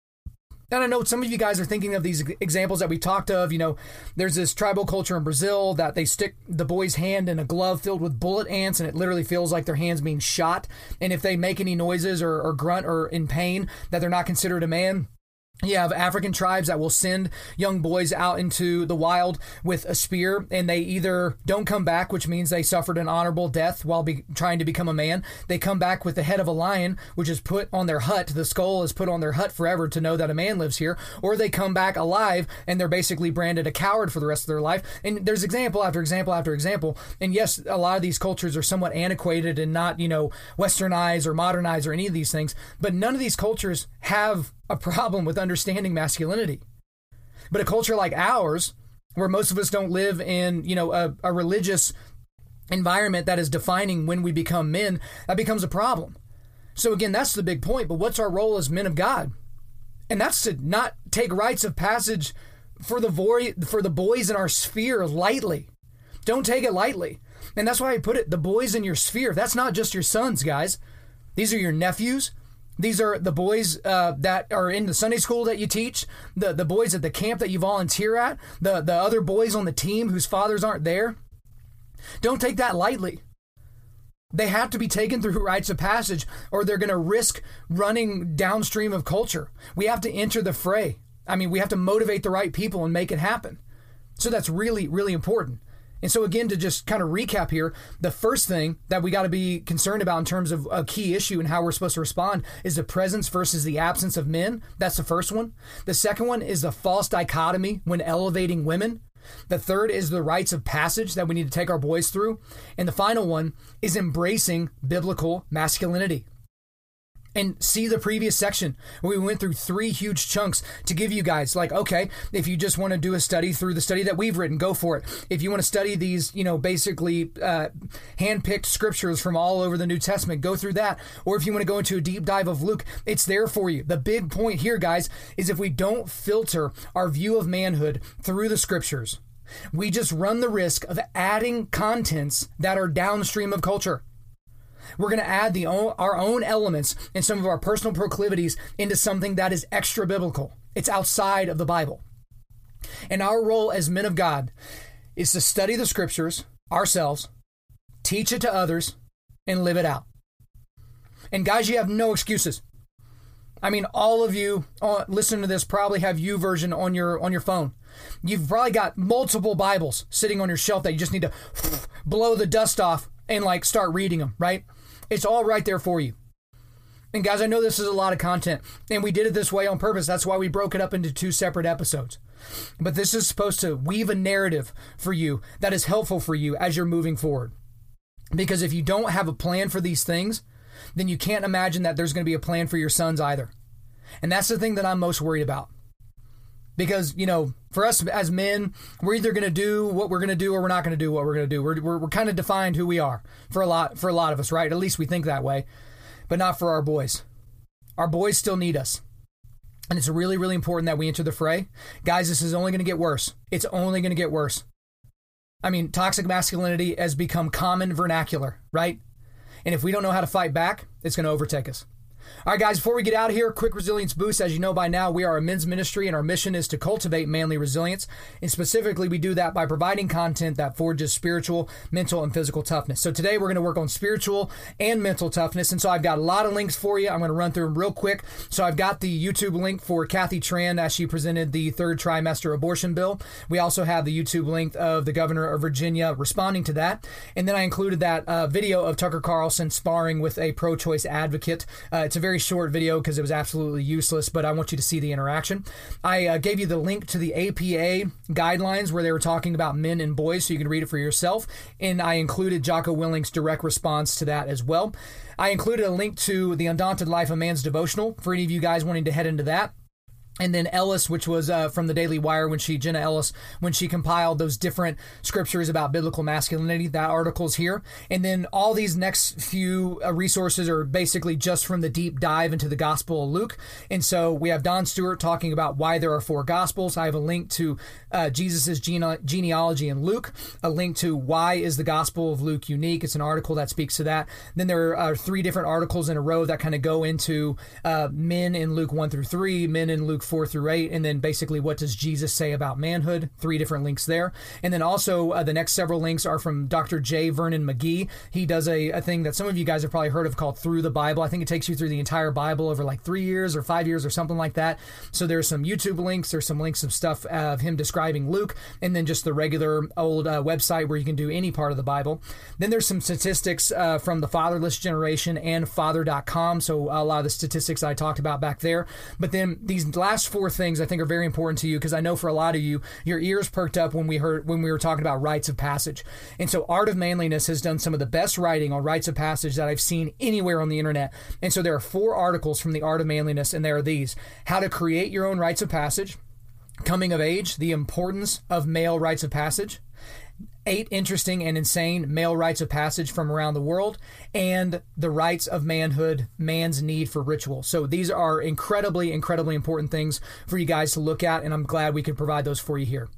And I know some of you guys are thinking of these examples that we talked of. You know, there's this tribal culture in Brazil that they stick the boy's hand in a glove filled with bullet ants, and it literally feels like their hand's being shot. And if they make any noises or, or grunt or in pain, that they're not considered a man. You have African tribes that will send young boys out into the wild with a spear, and they either don't come back, which means they suffered an honorable death while be, trying to become a man. They come back with the head of a lion, which is put on their hut. The skull is put on their hut forever to know that a man lives here. Or they come back alive, and they're basically branded a coward for the rest of their life. And there's example after example after example. And yes, a lot of these cultures are somewhat antiquated and not, you know, westernized or modernized or any of these things. But none of these cultures have a problem with understanding masculinity. But a culture like ours, where most of us don't live in, you know, a, a religious environment that is defining when we become men, that becomes a problem. So again, that's the big point. But what's our role as men of God? And that's to not take rites of passage for the boy for the boys in our sphere lightly. Don't take it lightly. And that's why I put it the boys in your sphere. That's not just your sons, guys. These are your nephews. These are the boys uh, that are in the Sunday school that you teach, the, the boys at the camp that you volunteer at, the, the other boys on the team whose fathers aren't there. Don't take that lightly. They have to be taken through rites of passage, or they're going to risk running downstream of culture. We have to enter the fray. I mean, we have to motivate the right people and make it happen. So that's really, really important. And so, again, to just kind of recap here, the first thing that we got to be concerned about in terms of a key issue and how we're supposed to respond is the presence versus the absence of men. That's the first one. The second one is the false dichotomy when elevating women. The third is the rites of passage that we need to take our boys through. And the final one is embracing biblical masculinity and see the previous section. We went through three huge chunks to give you guys like okay if you just want to do a study through the study that we've written go for it. If you want to study these you know basically uh, hand-picked scriptures from all over the new testament go through that. Or if you want to go into a deep dive of luke it's there for you. The big point here guys is if we don't filter our view of manhood through the scriptures we just run the risk of adding contents that are downstream of culture We're going to add the own, our own elements and some of our personal proclivities into something that is extra biblical. It's outside of the Bible. And our role as men of God is to study the scriptures ourselves, teach it to others, and live it out. And guys, you have no excuses. I mean, all of you uh, listening to this probably have YouVersion on your on your phone. You've probably got multiple Bibles sitting on your shelf that you just need to blow the dust off and like start reading them, right? It's all right there for you. And guys, I know this is a lot of content, and we did it this way on purpose. That's why we broke it up into two separate episodes. But this is supposed to weave a narrative for you that is helpful for you as you're moving forward. Because if you don't have a plan for these things, then you can't imagine that there's going to be a plan for your sons either. And that's the thing that I'm most worried about. Because, you know, for us as men, we're either going to do what we're going to do or we're not going to do what we're going to do. We're, we're, we're kind of defined who we are for a lot for a lot of us, right? At least we think that way. But not for our boys. Our boys still need us. And it's really, really important that we enter the fray. Guys, this is only going to get worse. It's only going to get worse. I mean, toxic masculinity has become common vernacular, right? And if we don't know how to fight back, it's going to overtake us. All right, guys, before we get out of here, quick resilience boost. As you know by now, we are a men's ministry, and our mission is to cultivate manly resilience. And specifically, we do that by providing content that forges spiritual, mental, and physical toughness. So today, we're going to work on spiritual and mental toughness. And so I've got a lot of links for you. I'm going to run through them real quick. So I've got the YouTube link for Kathy Tran as she presented the third trimester abortion bill. We also have the YouTube link of the governor of Virginia responding to that. And then I included that uh, video of Tucker Carlson sparring with a pro choice advocate. Uh, it's a very short video because it was absolutely useless, but I want you to see the interaction. I uh, gave you the link to the APA guidelines where they were talking about men and boys, so you can read it for yourself. And I included Jocko Willink's direct response to that as well. I included a link to the Undaunted Life of Man's devotional for any of you guys wanting to head into that and then Ellis, which was uh, from the Daily Wire, when she Jenna Ellis, when she compiled those different scriptures about biblical masculinity, that article's here. And then all these next few uh, resources are basically just from the deep dive into the Gospel of Luke. And so we have Don Stewart talking about why there are four Gospels. I have a link to uh, Jesus's gene- genealogy in Luke, a link to why is the Gospel of Luke unique. It's an article that speaks to that. Then there are three different articles in a row that kind of go into uh, men in Luke one through three, men in Luke 4 through 8, and then basically what does Jesus say about manhood? Three different links there. And then also uh, the next several links are from Dr. J. Vernon McGee. He does a, a thing that some of you guys have probably heard of called Through the Bible. I think it takes you through the entire Bible over like three years or five years or something like that. So there's some YouTube links, there's some links of stuff of him describing Luke, and then just the regular old uh, website where you can do any part of the Bible. Then there's some statistics uh, from the fatherless generation and father.com. So a lot of the statistics I talked about back there. But then these last last four things I think are very important to you because I know for a lot of you, your ears perked up when we heard when we were talking about rites of passage. And so Art of Manliness has done some of the best writing on rites of passage that I've seen anywhere on the internet. And so there are four articles from the Art of Manliness, and there are these: how to create your own rites of passage, coming of age, the importance of male rites of passage, eight interesting and insane male rites of passage from around the world, and the rites of manhood, man's need for ritual. So these are incredibly, incredibly important things for you guys to look at, and I'm glad we could provide those for you here.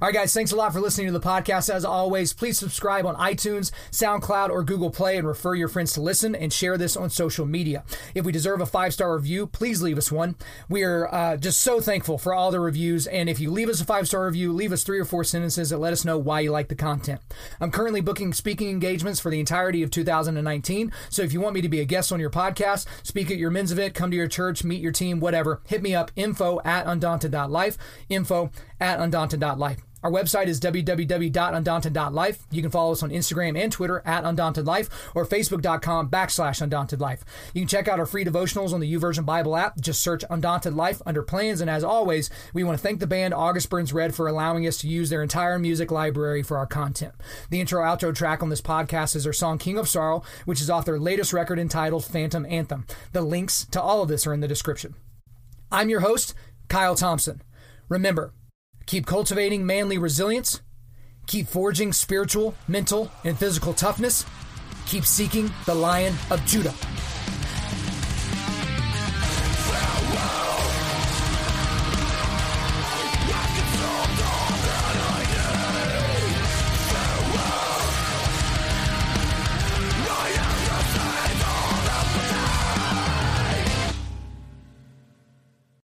All right, guys, thanks a lot for listening to the podcast. As always, please subscribe on iTunes, SoundCloud, or Google Play and refer your friends to listen and share this on social media. If we deserve a five star review, please leave us one. We are uh, just so thankful for all the reviews. And if you leave us a five star review, leave us three or four sentences that let us know why you like the content. I'm currently booking speaking engagements for the entirety of 2019. So if you want me to be a guest on your podcast, speak at your men's event, come to your church, meet your team, whatever, hit me up info at undaunted.life, info at undaunted.life. Our website is www.undaunted.life. You can follow us on Instagram and Twitter at undauntedlife or facebook.com backslash undauntedlife. You can check out our free devotionals on the YouVersion Bible app. Just search Undaunted Life under plans. And as always, we want to thank the band August Burns Red for allowing us to use their entire music library for our content. The intro outro track on this podcast is their song King of Sorrow, which is off their latest record entitled Phantom Anthem. The links to all of this are in the description. I'm your host, Kyle Thompson. Remember, Keep cultivating manly resilience. Keep forging spiritual, mental, and physical toughness. Keep seeking the Lion of Judah.